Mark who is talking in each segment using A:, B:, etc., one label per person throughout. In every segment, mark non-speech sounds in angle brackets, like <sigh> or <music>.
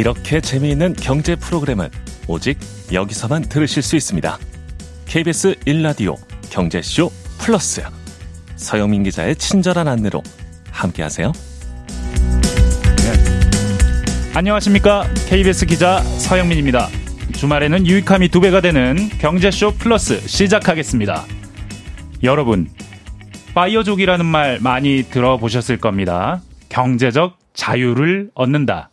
A: 이렇게 재미있는 경제 프로그램은 오직 여기서만 들으실 수 있습니다. KBS 1라디오 경제쇼 플러스 서영민 기자의 친절한 안내로 함께하세요.
B: 네. 안녕하십니까 KBS 기자 서영민입니다. 주말에는 유익함이 두 배가 되는 경제쇼 플러스 시작하겠습니다. 여러분 FIRE족이라는 말 많이 들어보셨을 겁니다. 경제적 자유를 얻는다.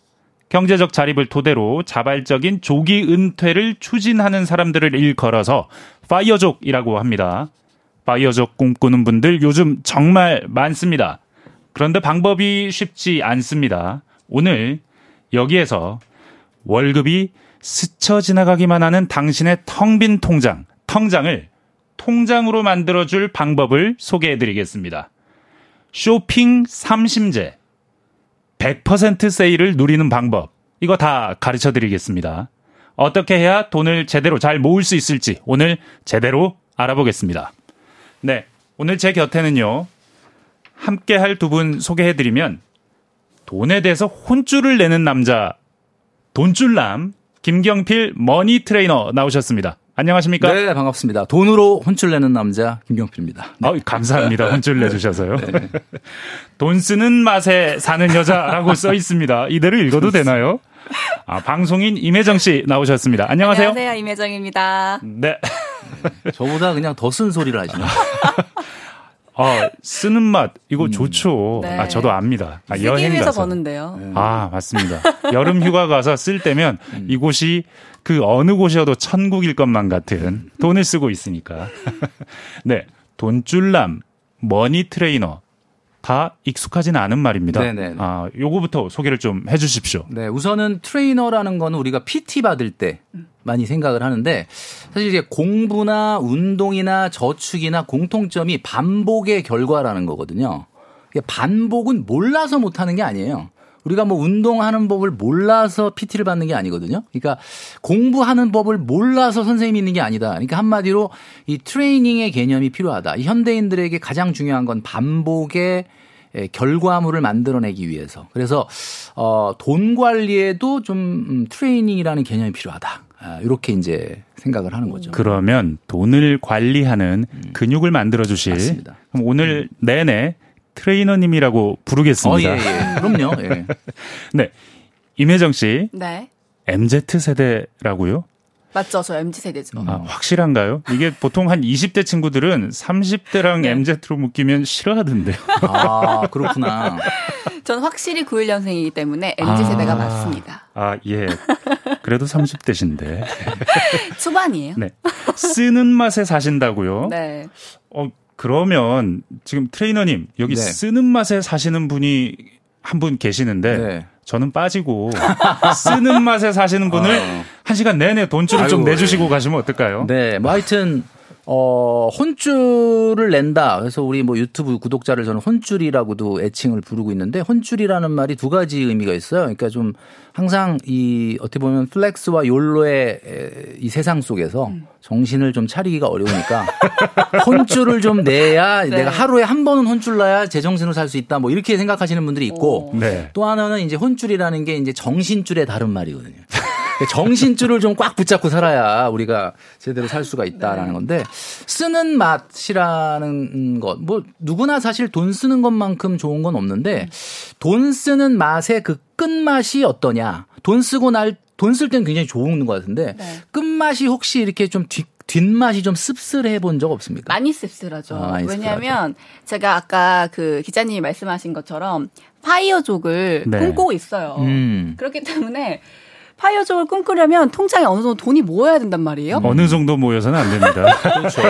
B: 경제적 자립을 토대로 자발적인 조기 은퇴를 추진하는 사람들을 일컬어서 파이어족이라고 합니다. 파이어족 꿈꾸는 분들 요즘 정말 많습니다. 그런데 방법이 쉽지 않습니다. 오늘 여기에서 월급이 스쳐 지나가기만 하는 당신의 텅 빈 통장, 통장을 통장으로 만들어줄 방법을 소개해 드리겠습니다. 쇼핑 삼심제. 100% 세일을 누리는 방법. 이거 다 가르쳐 드리겠습니다. 어떻게 해야 돈을 제대로 잘 모을 수 있을지 오늘 제대로 알아보겠습니다. 네. 오늘 제 곁에는요. 함께 할 두 분 소개해 드리면 돈에 대해서 혼쭐을 내는 남자 돈쭐남 김경필 머니 트레이너 나오셨습니다. 안녕하십니까?
C: 네, 반갑습니다. 돈으로 혼쭐 내는 남자 김경필입니다.
B: 네. 어, 감사합니다. <laughs> 혼쭐 내주셔서요. 네. 돈 쓰는 맛에 사는 여자라고 써 있습니다. 이대로 읽어도 되나요? 아, 방송인 임혜정 씨 나오셨습니다. 안녕하세요.
D: 안녕하세요. 임혜정입니다.
B: 네.
C: 저보다 그냥 더 쓴 소리를 하시네. <laughs>
B: 아, 쓰는 맛 이거 음. 좋죠. 네. 아 저도 압니다. 아,
D: 여행 가서 버는데요.
B: 네. 아 맞습니다. 여름 휴가 가서 쓸 때면 음. 이곳이 그 어느 곳이어도 천국일 것만 같은 돈을 쓰고 있으니까. <laughs> 네, 돈쭐남, 머니 트레이너 다 익숙하지는 않은 말입니다. 네네. 아, 요거부터 소개를 좀 해주십시오.
C: 네, 우선은 트레이너라는 거는 우리가 PT 받을 때 많이 생각을 하는데 사실 이제 공부나 운동이나 저축이나 공통점이 반복의 결과라는 거거든요. 반복은 몰라서 못하는 게 아니에요. 우리가 뭐 운동하는 법을 몰라서 PT를 받는 게 아니거든요. 그러니까 공부하는 법을 몰라서 선생님이 있는 게 아니다. 그러니까 한마디로 이 트레이닝의 개념이 필요하다. 이 현대인들에게 가장 중요한 건 반복의 결과물을 만들어내기 위해서. 그래서 어, 돈 관리에도 좀 음, 트레이닝이라는 개념이 필요하다. 아, 이렇게 이제 생각을 하는 거죠.
B: 그러면 돈을 관리하는 음. 근육을 만들어 주실 그럼 오늘 음. 내내 트레이너님이라고 부르겠습니다. 어, 예,
C: 예. 그럼요. 예. <laughs>
B: 네. 임혜정 씨.
D: 네.
B: MZ 세대라고요?
D: 맞죠. 저 MZ 세대죠.
B: 아, 확실한가요? 이게 보통 한 20대 친구들은 30대랑 네. MZ로 묶이면 싫어하던데요.
C: 아, 그렇구나.
D: 전 확실히 91년생이기 때문에 MZ 세대가 아, 맞습니다.
B: 아, 예. 그래도 30대신데. <laughs>
D: 초반이에요.
B: 네. 쓰는 맛에 사신다고요?
D: 네.
B: 어, 그러면 지금 트레이너님 여기 네. 쓰는 맛에 사시는 분이 한 분 계시는데 네. 저는 빠지고 <laughs> 쓰는 맛에 사시는 분을 어. 한 시간 내내 혼줄을 좀 내주시고 네. 가시면 어떨까요?
C: 네, 뭐 하여튼 어, 혼줄을 낸다. 그래서 우리 뭐 유튜브 구독자를 저는 혼줄이라고도 애칭을 부르고 있는데 혼줄이라는 말이 두 가지 의미가 있어요. 그러니까 좀 항상 이 어떻게 보면 flex와 욜로의 이 세상 속에서 음. 정신을 좀 차리기가 어려우니까 <laughs> 혼줄을 좀 내야 네. 내가 하루에 한 번은 혼줄 나야 제정신으로 살 수 있다. 뭐 이렇게 생각하시는 분들이 있고 네. 또 하나는 이제 혼줄이라는 게 이제 정신줄의 다른 말이거든요. 정신줄을 좀 꽉 붙잡고 살아야 우리가 제대로 살 수가 있다라는 네. 건데 쓰는 맛이라는 것, 뭐 누구나 사실 돈 쓰는 것만큼 좋은 건 없는데 돈 쓰는 맛의 그 끝맛이 어떠냐? 돈 쓰고 날 돈 쓸 때는 굉장히 좋은 것 같은데 네. 끝맛이 혹시 이렇게 좀 뒤, 뒷맛이 좀 씁쓸해 본 적 없습니까?
D: 많이 씁쓸하죠. 아, 많이 왜냐하면 제가 아까 그 기자님이 말씀하신 것처럼 파이어족을 네. 꿈꾸고 있어요. 음. 그렇기 때문에 파이어족을 꿈꾸려면 통장에 어느 정도 돈이 모여야 된단 말이에요.
B: 어느 정도 모여서는 안 됩니다. <laughs>
C: 그렇죠.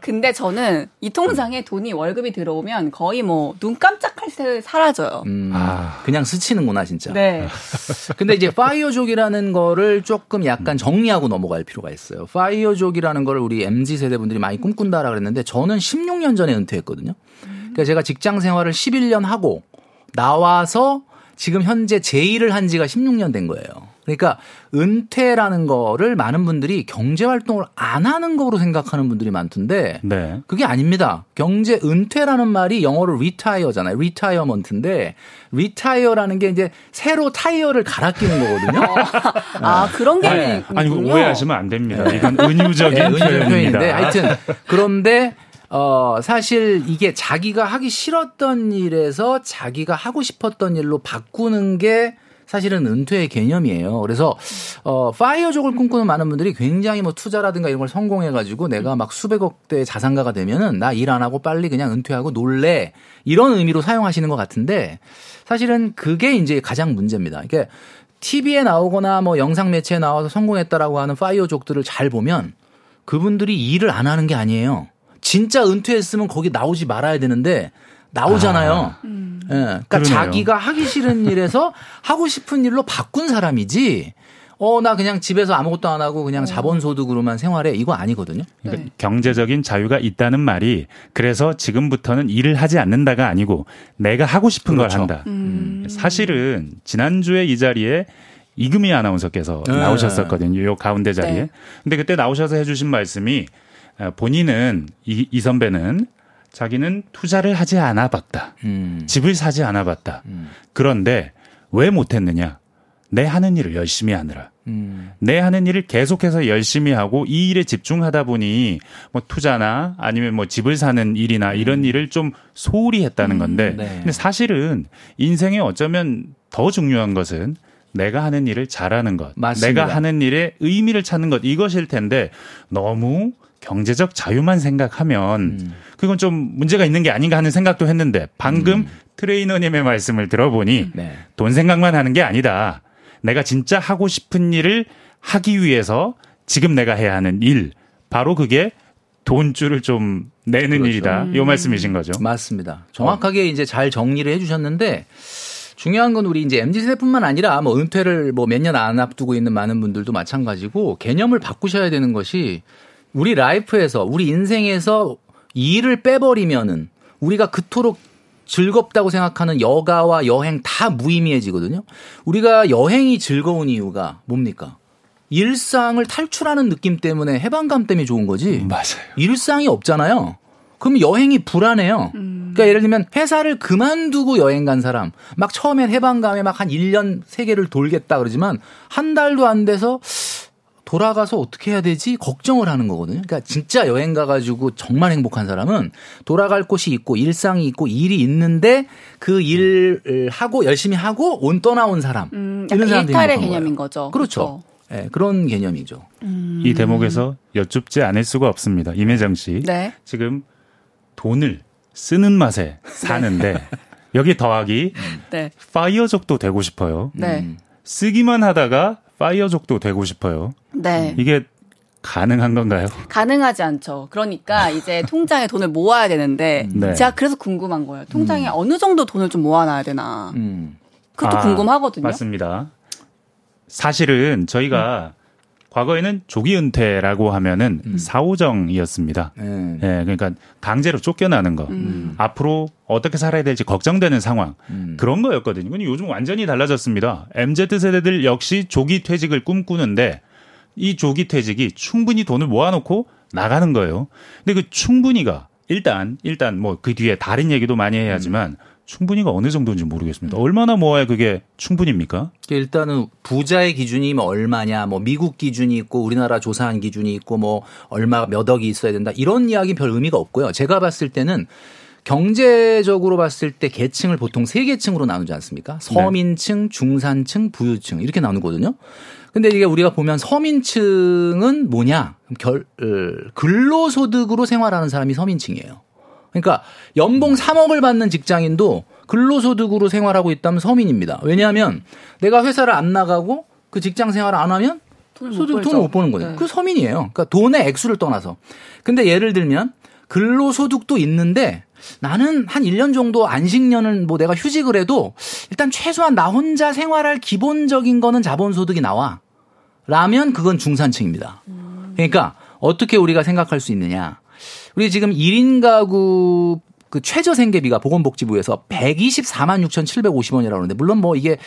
D: 근데 저는 이 통장에 돈이 월급이 들어오면 거의 뭐 눈 깜짝할 새 사라져요. 음,
C: 아, 그냥 스치는구나 진짜.
D: 네. <laughs>
C: 근데 이제 파이어족이라는 거를 조금 약간 정리하고 넘어갈 필요가 있어요. 파이어족이라는 거를 우리 MZ 세대 분들이 많이 꿈꾼다라 그랬는데 저는 16년 전에 은퇴했거든요. 그러니까 제가 직장 생활을 11년 하고 나와서 지금 현재 제 일을 한 지가 16년 된 거예요. 그러니까 은퇴라는 거를 많은 분들이 경제 활동을 안 하는 거로 생각하는 분들이 많던데 네. 그게 아닙니다. 경제 은퇴라는 말이 영어로 retire잖아요. retirement인데 retire라는 게 이제 새로 타이어를 갈아 끼는 거거든요. <laughs>
D: 아, 그런 게 네.
B: 아니 오해하시면 안 됩니다. 이건 은유적인 네, 표현인데
C: 하여튼 그런데 어, 사실 이게 자기가 하기 싫었던 일에서 자기가 하고 싶었던 일로 바꾸는 게 사실은 은퇴의 개념이에요. 그래서 어 파이어족을 꿈꾸는 많은 분들이 굉장히 뭐 투자라든가 이런 걸 성공해 가지고 내가 막 수백억 대의 자산가가 되면은 나 일 안 하고 빨리 그냥 은퇴하고 놀래 이런 의미로 사용하시는 것 같은데 사실은 그게 이제 가장 문제입니다. 이게 TV에 나오거나 뭐 영상 매체에 나와서 성공했다라고 하는 파이어족들을 잘 보면 그분들이 일을 안 하는 게 아니에요. 진짜 은퇴했으면 거기 나오지 말아야 되는데 나오잖아요. 아. 음. 예. 그러니까 그러네요. 자기가 하기 싫은 <laughs> 일에서 하고 싶은 일로 바꾼 사람이지. 어, 나 그냥 집에서 아무것도 안 하고 그냥 어. 자본소득으로만 생활해. 이거 아니거든요.
B: 그러니까 네. 경제적인 자유가 있다는 말이 그래서 지금부터는 일을 하지 않는다가 아니고 내가 하고 싶은 그렇죠. 걸 한다. 음. 사실은 지난주에 이 자리에 이금희 아나운서께서 네. 나오셨었거든요. 요 가운데 자리에. 네. 근데 그때 나오셔서 해주신 말씀이 본인은 이, 이 선배는 자기는 투자를 하지 않아 봤다. 음. 집을 사지 않아 봤다. 음. 그런데 왜 못했느냐? 내 하는 일을 열심히 하느라. 음. 내 하는 일을 계속해서 열심히 하고 이 일에 집중하다 보니 뭐 투자나 아니면 뭐 집을 사는 일이나 이런 음. 일을 좀 소홀히 했다는 음. 건데 네. 근데 사실은 인생에 어쩌면 더 중요한 것은 내가 하는 일을 잘하는 것, 맞습니다. 내가 하는 일에 의미를 찾는 것 이것일 텐데 너무 경제적 자유만 생각하면 음. 그건 좀 문제가 있는 게 아닌가 하는 생각도 했는데 방금 음. 트레이너님의 말씀을 들어보니 네. 돈 생각만 하는 게 아니다. 내가 진짜 하고 싶은 일을 하기 위해서 지금 내가 해야 하는 일 바로 그게 돈줄을 좀 내는 그렇죠. 일이다. 이 음. 말씀이신 거죠.
C: 맞습니다. 정확하게 어. 이제 잘 정리를 해주셨는데 중요한 건 우리 이제 MZ 세대뿐만 아니라 뭐 은퇴를 뭐 몇 년 안 앞두고 있는 많은 분들도 마찬가지고 개념을 바꾸셔야 되는 것이 우리 라이프에서 우리 인생에서 일을 빼버리면은 우리가 그토록 즐겁다고 생각하는 여가와 여행 다 무의미해지거든요. 우리가 여행이 즐거운 이유가 뭡니까? 일상을 탈출하는 느낌 때문에 해방감 때문에 좋은 거지.
B: 맞아요.
C: 일상이 없잖아요. 그럼 여행이 불안해요. 음. 그러니까 예를 들면 회사를 그만두고 여행 간 사람, 막 처음엔 해방감에 막 한 1년 세계를 돌겠다 그러지만 한 달도 안 돼서 돌아가서 어떻게 해야 되지 걱정을 하는 거거든요. 그러니까 진짜 여행 가가지고 정말 행복한 사람은 돌아갈 곳이 있고 일상이 있고 일이 있는데 그 일을 하고 열심히 하고 온 떠나온 사람
D: 음, 이런 사람들이 일탈의 개념인 거죠.
C: 그렇죠. 그 네, 그런 개념이죠.
B: 음. 이 대목에서 여쭙지 않을 수가 없습니다. 임혜정 씨 네. 지금 돈을 쓰는 맛에 사는데 네. 여기 더하기 네. 파이어족도 되고 싶어요. 네. 쓰기만 하다가 파이어족도 되고 싶어요. 네. 이게 가능한 건가요?
D: 가능하지 않죠. 그러니까 이제 <laughs> 통장에 돈을 모아야 되는데 네. 제가 그래서 궁금한 거예요. 통장에 음. 어느 정도 돈을 좀 모아놔야 되나. 음. 그것도 아, 궁금하거든요.
B: 맞습니다. 사실은 저희가 음. 과거에는 조기 은퇴라고 하면은 음. 사오정이었습니다. 네. 네. 그러니까 강제로 쫓겨나는 거. 음. 앞으로 어떻게 살아야 될지 걱정되는 상황. 음. 그런 거였거든요. 근데 요즘 완전히 달라졌습니다. MZ 세대들 역시 조기 퇴직을 꿈꾸는데 이 조기 퇴직이 충분히 돈을 모아놓고 나가는 거예요. 근데 그 충분히가 일단 일단 뭐 그 뒤에 다른 얘기도 많이 해야지만 음. 충분히가 어느 정도인지 모르겠습니다. 얼마나 모아야 그게 충분입니까?
C: 일단은 부자의 기준이 뭐 얼마냐, 뭐 미국 기준이 있고 우리나라 조사한 기준이 있고 뭐 얼마 몇 억이 있어야 된다 이런 이야기 별 의미가 없고요. 제가 봤을 때는 경제적으로 봤을 때 계층을 보통 세 계층으로 나누지 않습니까? 네. 서민층, 중산층, 부유층 이렇게 나누거든요. 근데 이게 우리가 보면 서민층은 뭐냐? 결, 어, 근로소득으로 생활하는 사람이 서민층이에요. 그러니까 연봉 3억을 받는 직장인도 근로소득으로 생활하고 있다면 서민입니다. 왜냐하면 내가 회사를 안 나가고 그 직장 생활을 안 하면 소득 돈을 못 버는 거예요. 네. 그 서민이에요. 그러니까 돈의 액수를 떠나서. 근데 예를 들면 근로소득도 있는데 나는 한 1년 정도 안식년은 뭐 내가 휴직을 해도 일단 최소한 나 혼자 생활할 기본적인 거는 자본소득이 나와. 라면 그건 중산층입니다. 그러니까 어떻게 우리가 생각할 수 있느냐. 우리 지금 1인 가구 그 최저 생계비가 보건복지부에서 124만 6,750원이라고 하는데 물론 뭐 이게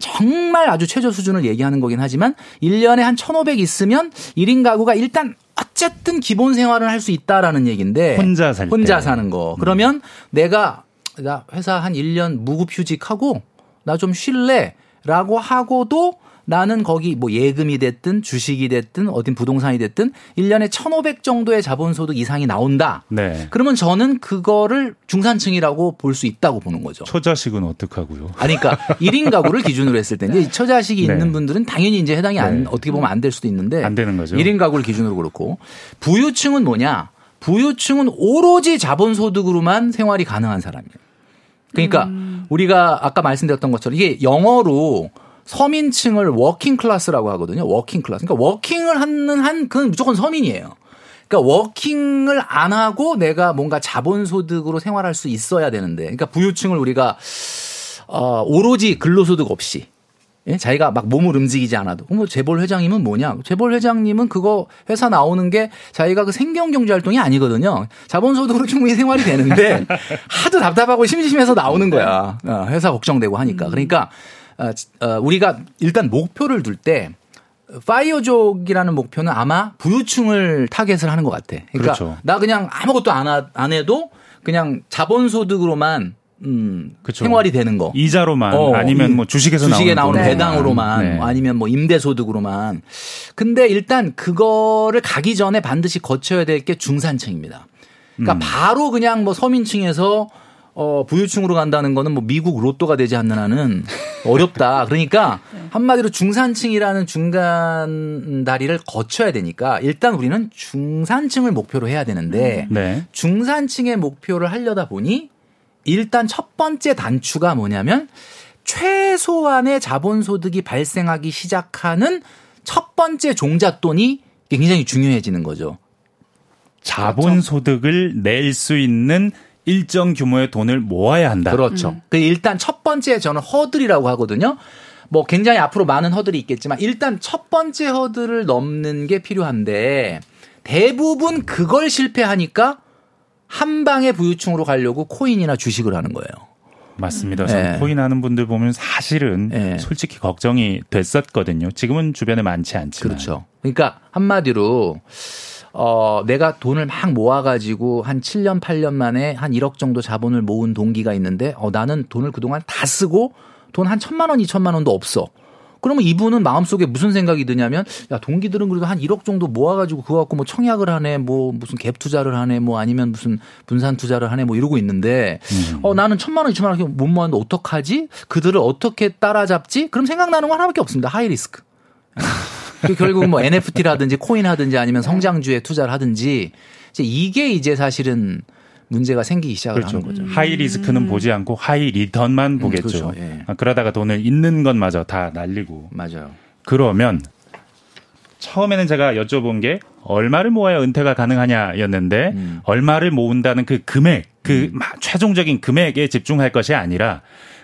C: 정말 아주 최저 수준을 얘기하는 거긴 하지만 1년에 한 1,500 있으면 1인 가구가 일단 어쨌든 기본 생활을 할 수 있다라는 얘기인데
B: 혼자 살
C: 혼자 때. 사는 거. 그러면 음. 내가 나 회사 한 1년 무급 휴직하고 나 좀 쉴래 라고 하고도 나는 거기 뭐 예금이 됐든 주식이 됐든 어딘 부동산이 됐든 1년에 1,500 정도의 자본소득 이상이 나온다. 네. 그러면 저는 그거를 중산층이라고 볼 수 있다고 보는 거죠.
B: 처자식은 어떡하고요?
C: 아니 그러니까 1인 가구를 기준으로 했을 때 이제 처자식이 네. 있는 분들은 당연히 이제 해당이 안 네. 어떻게 보면 안 될 수도 있는데
B: 안 되는 거죠.
C: 1인 가구를 기준으로 그렇고 부유층은 뭐냐? 부유층은 오로지 자본소득으로만 생활이 가능한 사람이에요. 그러니까 음. 우리가 아까 말씀드렸던 것처럼 이게 영어로 서민층을 working class라고 하거든요. working class. 그러니까 working을 하는 한 그건 무조건 서민이에요. 그러니까 working을 안 하고 내가 뭔가 자본 소득으로 생활할 수 있어야 되는데, 그러니까 부유층을 우리가 어, 오로지 근로소득 없이 예? 자기가 막 몸을 움직이지 않아도. 뭐 재벌 회장님은 뭐냐? 재벌 회장님은 그거 회사 나오는 게 자기가 그 생경 경제 활동이 아니거든요. 자본소득으로 충분히 생활이 되는데 하도 답답하고 심심해서 나오는 거야. 어, 회사 걱정되고 하니까. 그러니까 우리가 일단 목표를 둘 때 파이어족이라는 목표는 아마 부유층을 타겟을 하는 것 같아. 그러니까 그렇죠. 나 그냥 아무것도 안, 하, 안 해도 그냥 자본소득으로만 음, 그렇죠. 생활이 되는 거.
B: 이자로만 어, 아니면 뭐 주식에서
C: 주식에 나오는, 나오는 배당으로만 네. 아니면 뭐 임대 소득으로만. 근데 일단 그거를 가기 전에 반드시 거쳐야 될 게 중산층입니다. 그러니까 음. 바로 그냥 뭐 서민층에서 어, 부유층으로 간다는 거는 뭐 미국 로또가 되지 않는 한은 어렵다. 그러니까 네. 한마디로 중산층이라는 중간 다리를 거쳐야 되니까 일단 우리는 중산층을 목표로 해야 되는데 음. 네. 중산층의 목표를 하려다 보니 일단 첫 번째 단추가 뭐냐면 최소한의 자본소득이 발생하기 시작하는 첫 번째 종잣돈이 굉장히 중요해지는 거죠.
B: 자본소득을 낼 수 있는 일정 규모의 돈을 모아야 한다.
C: 그렇죠. 음. 그 일단 첫 번째 저는 허들이라고 하거든요. 뭐 굉장히 앞으로 많은 허들이 있겠지만 일단 첫 번째 허들을 넘는 게 필요한데 대부분 그걸 실패하니까 한 방에 부유층으로 가려고 코인이나 주식을 하는 거예요.
B: 맞습니다. 네. 코인 하는 분들 보면 사실은 네. 솔직히 걱정이 됐었거든요. 지금은 주변에 많지 않지만.
C: 그렇죠. 그러니까 한마디로 어, 내가 돈을 막 모아가지고 한 7년, 8년 만에 한 1억 정도 자본을 모은 동기가 있는데, 어, 나는 돈을 그동안 다 쓰고 돈 한 천만 원, 이천만 원도 없어. 그러면 이분은 마음속에 무슨 생각이 드냐면 야 동기들은 그래도 한 1억 정도 모아가지고 그거 갖고 뭐 청약을 하네 뭐 무슨 갭 투자를 하네 뭐 아니면 무슨 분산 투자를 하네 뭐 이러고 있는데 음. 어 나는 천만 원 이천만 원 못 모았는데 어떡하지 그들을 어떻게 따라잡지 그럼 생각나는 건 하나밖에 없습니다 high risk 그 결국 뭐 NFT라든지 코인 하든지 아니면 성장주에 투자를 하든지 이제 이게 이제 사실은 문제가 생기기 시작을 그렇죠. 하는 거죠.
B: high risk는 음. 보지 않고 high return만 음, 보겠죠. 그렇죠. 예. 아, 그러다가 돈을 있는 것마저 다 날리고.
C: 맞아요.
B: 그러면 처음에는 제가 여쭤본 게 얼마를 모아야 은퇴가 가능하냐였는데 음. 얼마를 모은다는 그 금액, 그 음. 최종적인 금액에 집중할 것이 아니라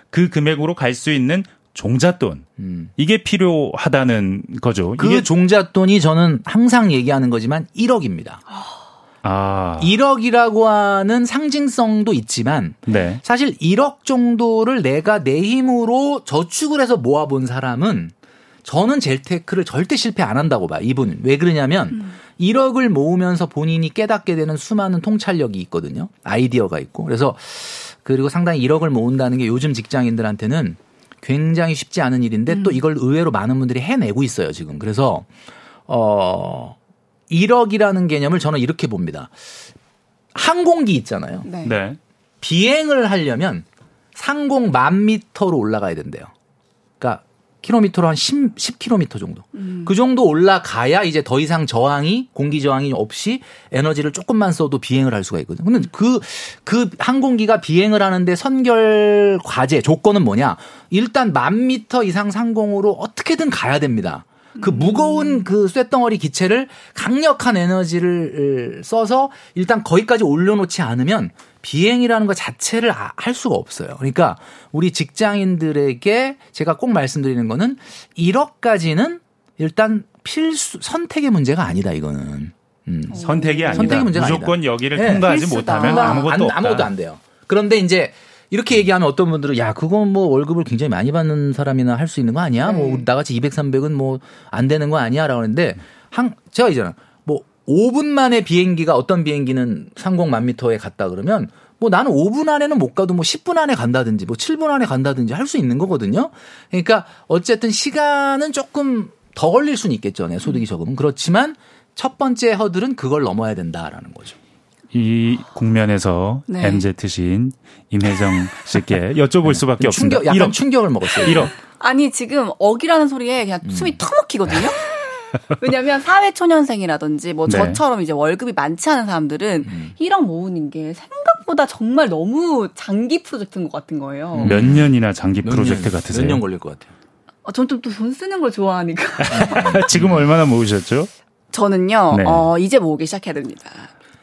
B: 그 금액으로 갈 수 있는 종잣돈 음. 이게 필요하다는 거죠.
C: 그 종잣돈이 저는 항상 얘기하는 거지만 1억입니다. 아. 1억이라고 하는 상징성도 있지만 네. 사실 1억 정도를 내가 내 힘으로 저축을 해서 모아본 사람은 저는 젤테크를 절대 실패 안 한다고 봐요. 이분은 왜 그러냐면 음. 1억을 모으면서 본인이 깨닫게 되는 수많은 통찰력이 있거든요. 아이디어가 있고 그래서 그리고 상당히 1억을 모은다는 게 요즘 직장인들한테는 굉장히 쉽지 않은 일인데 음. 또 이걸 의외로 많은 분들이 해내고 있어요, 지금. 그래서 어 1억이라는 개념을 저는 이렇게 봅니다. 항공기 있잖아요. 네. 네. 비행을 하려면 상공 만 미터로 올라가야 된대요. 킬로미터로 한 10, 10km 정도. 음. 그 정도 올라가야 이제 더 이상 저항이 공기 저항이 없이 에너지를 조금만 써도 비행을 할 수가 있거든요. 근데 그, 그 항공기가 비행을 하는데 선결 과제, 조건은 뭐냐? 일단 만 미터 이상 상공으로 어떻게든 가야 됩니다. 그 음. 무거운 그 쇳덩어리 기체를 강력한 에너지를 써서 일단 거기까지 올려놓지 않으면 비행이라는 것 자체를 아, 할 수가 없어요. 그러니까 우리 직장인들에게 제가 꼭 말씀드리는 거는 1억까지는 일단 필수 선택의 문제가 아니다 이거는.
B: 음. 선택이 아니다. 선택이 문제가 무조건 아니다. 여기를 네. 통과하지. 못하면 아무것도 안, 없다.
C: 아무것도 안 돼요. 그런데 이제 이렇게 얘기하면 어떤 분들은 야 그건 뭐 월급을 굉장히 많이 받는 사람이나 할 수 있는 거 아니야? 뭐 네. 뭐 나같이 200, 300은 뭐 안 되는 거 아니야라고 하는데 한 제가 뭐 5분 만에 비행기가 어떤 비행기는 상공 만 미터에 갔다 그러면 뭐 나는 5분 안에는 못 가도 뭐 10분 안에 간다든지 뭐 7분 안에 간다든지 할 수 있는 거거든요. 그러니까 어쨌든 시간은 조금 더 걸릴 수는 있겠죠. 네, 소득이 적으면. 그렇지만 첫 번째 허들은 그걸 넘어야 된다라는 거죠.
B: 이 국면에서 네. MZ신 임혜정 씨께 <laughs> 여쭤볼 수밖에
C: 충격,
B: 없습니다.
C: 약간 1억. 충격을 먹었어요.
B: 1억.
D: 아니 지금 억이라는 소리에 그냥 음. 숨이 턱 막히거든요. <laughs> 왜냐하면 사회초년생이라든지 뭐 네. 저처럼 이제 월급이 많지 않은 사람들은 음. 1억 모으는 게 생각보다 정말 너무 장기 프로젝트인 것 같은 거예요.
B: 음. 몇 년이나 장기 프로젝트 년, 같으세요?
C: 몇 년 걸릴 것 같아요?
D: 어, 전좀돈 쓰는 걸 좋아하니까. <laughs>
B: 지금 얼마나 모으셨죠?
D: 저는요, 네. 어, 이제 모으기 시작해야 됩니다.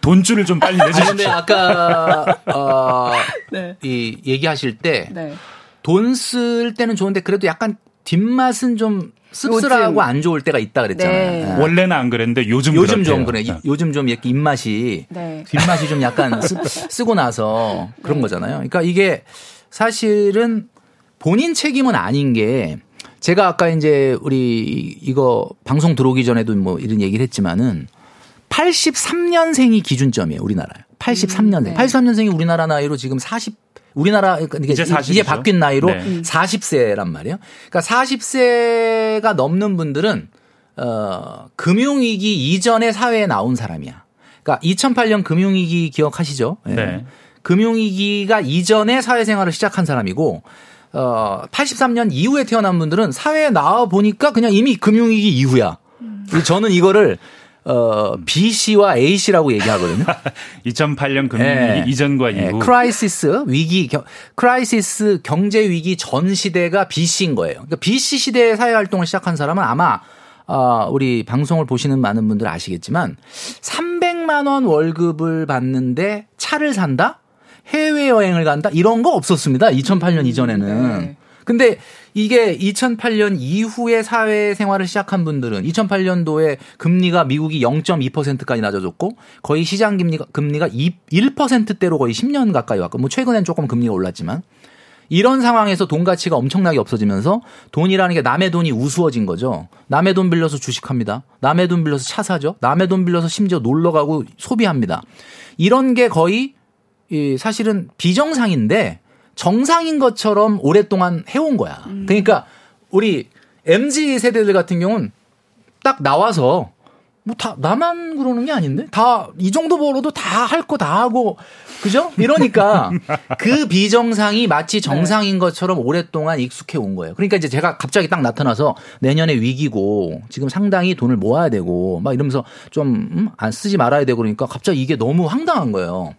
B: 돈줄을 좀 빨리 내주십시오.
C: 근데 아까 어, <laughs> 네. 이 얘기하실 때돈 네. 쓸 때는 좋은데 그래도 약간 뒷맛은 좀 씁쓸하고 요즘. 안 좋을 때가 있다 그랬잖아요. 네.
B: 네. 원래는 안 그랬는데 요즘
C: 요즘 좀 그래. 네. 요즘 좀 이렇게 입맛이 네. 뒷맛이 좀 약간 쓰, 고 나서 그런 네. 거잖아요. 그러니까 이게 사실은 본인 책임은 아닌 게 제가 아까 이제 우리 이거 방송 들어오기 전에도 뭐 이런 얘기를 했지만은 83년생이 기준점이에요, 우리나라. 83년생. 음, 네. 83년생이 우리나라 나이로 지금 40 우리나라 그러니까 이제, 이제 바뀐 나이로 네. 40세란 말이에요. 그러니까 40세가 넘는 분들은 어 금융 위기 이전에 사회에 나온 사람이야. 그러니까 2008년 금융 위기 기억하시죠? 네. 네. 금융 위기가 이전에 사회생활을 시작한 사람이고 어 83년 이후에 태어난 분들은 사회에 나와 보니까 그냥 이미 금융 위기 이후야. 음. 저는 이거를 어, BC와 AC라고 얘기하거든요. <laughs>
B: 2008년 금융위기 네. 이전과 네. 이후.
C: crisis 위기 겨, crisis 경제 위기 전 시대가 BC인 거예요. 그러니까 BC 시대에 사회 활동을 시작한 사람은 아마 어, 우리 방송을 보시는 많은 분들 아시겠지만 300만 원 월급을 받는데 차를 산다? 해외 여행을 간다? 이런 거 없었습니다. 2008년 음, 이전에는. 네. 근데 이게 2008년 이후에 사회 생활을 시작한 분들은 2008년도에 금리가 미국이 0.2%까지 낮아졌고 거의 시장 금리가 금리가 1%대로 거의 10년 가까이 왔고 뭐 최근엔 조금 금리가 올랐지만 이런 상황에서 돈 가치가 엄청나게 없어지면서 돈이라는 게 남의 돈이 우스워진 거죠. 남의 돈 빌려서 주식합니다. 남의 돈 빌려서 차 사죠. 남의 돈 빌려서 심지어 놀러 가고 소비합니다. 이런 게 거의 사실은 비정상인데 정상인 것처럼 오랫동안 해온 거야. 음. 그러니까 우리 MZ 세대들 같은 경우는 딱 나와서 뭐 다 나만 그러는 게 아닌데 다 이 정도 벌어도 다 할 거 다 하고 그죠? 이러니까 <laughs> 그 비정상이 마치 정상인 것처럼 오랫동안 익숙해 온 거예요. 그러니까 이제 제가 갑자기 딱 나타나서 내년에 위기고 지금 상당히 돈을 모아야 되고 막 이러면서 좀안 음? 쓰지 말아야 되고 그러니까 갑자기 이게 너무 황당한 거예요.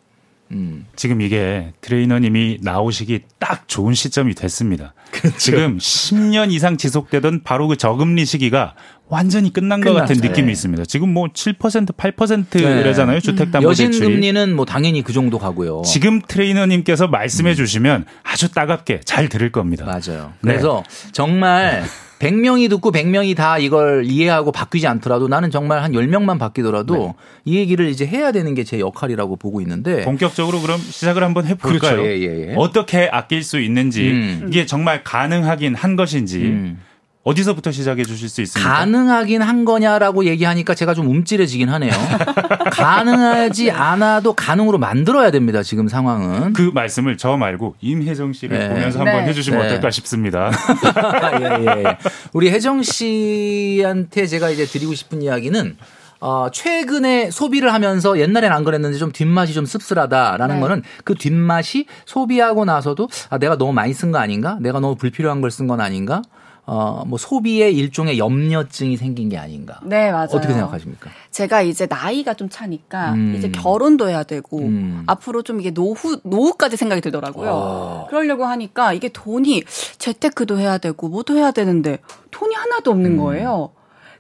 B: 음. 지금 이게 트레이너님이 나오시기 딱 좋은 시점이 됐습니다. 그렇죠. 지금 10년 이상 지속되던 바로 그 저금리 시기가 완전히 끝난 끝났죠. 것 같은 느낌이 네. 있습니다. 지금 뭐 7% 8%래잖아요. 네. 주택담보대출이.
C: 여신 금리는 뭐 당연히 그 정도 가고요.
B: 지금 트레이너님께서 말씀해 음. 주시면 아주 따갑게 잘 들을 겁니다.
C: 맞아요. 네. 그래서 네. 정말 <laughs> 100명이 듣고 100명이 다 이걸 이해하고 바뀌지 않더라도 나는 정말 한 10명만 바뀌더라도 네. 이 얘기를 이제 해야 되는 게 제 역할이라고 보고 있는데
B: 본격적으로 그럼 시작을 한번 해볼까요? 그렇죠. 예, 예, 예. 어떻게 아낄 수 있는지 음. 이게 정말 가능하긴 한 것인지 음. 어디서부터 시작해 주실 수 있습니까?
C: 가능하긴 한 거냐라고 얘기하니까 제가 좀 움찔해지긴 하네요. <laughs> 가능하지 않아도 가능으로 만들어야 됩니다. 지금 상황은.
B: 그 말씀을 저 말고 임혜정 씨를 네. 보면서 한번 네. 해주시면 네. 어떨까 싶습니다. <laughs>
C: 예, 예. 우리 혜정 씨한테 제가 이제 드리고 싶은 이야기는 어, 최근에 소비를 하면서 옛날엔 안 그랬는데 좀 뒷맛이 좀 씁쓸하다라는 네. 거는 그 뒷맛이 소비하고 나서도 아, 내가 너무 많이 쓴 거 아닌가? 내가 너무 불필요한 걸 쓴 건 아닌가? 어, 뭐 소비에 일종의 염려증이 생긴 게 아닌가.
D: 네, 맞아요.
C: 어떻게 생각하십니까?
D: 제가 이제 나이가 좀 차니까 음. 이제 결혼도 해야 되고 음. 앞으로 좀 이게 노후 노후까지 생각이 들더라고요. 어. 그러려고 하니까 이게 돈이 재테크도 해야 되고 뭐도 해야 되는데 돈이 하나도 없는 음. 거예요.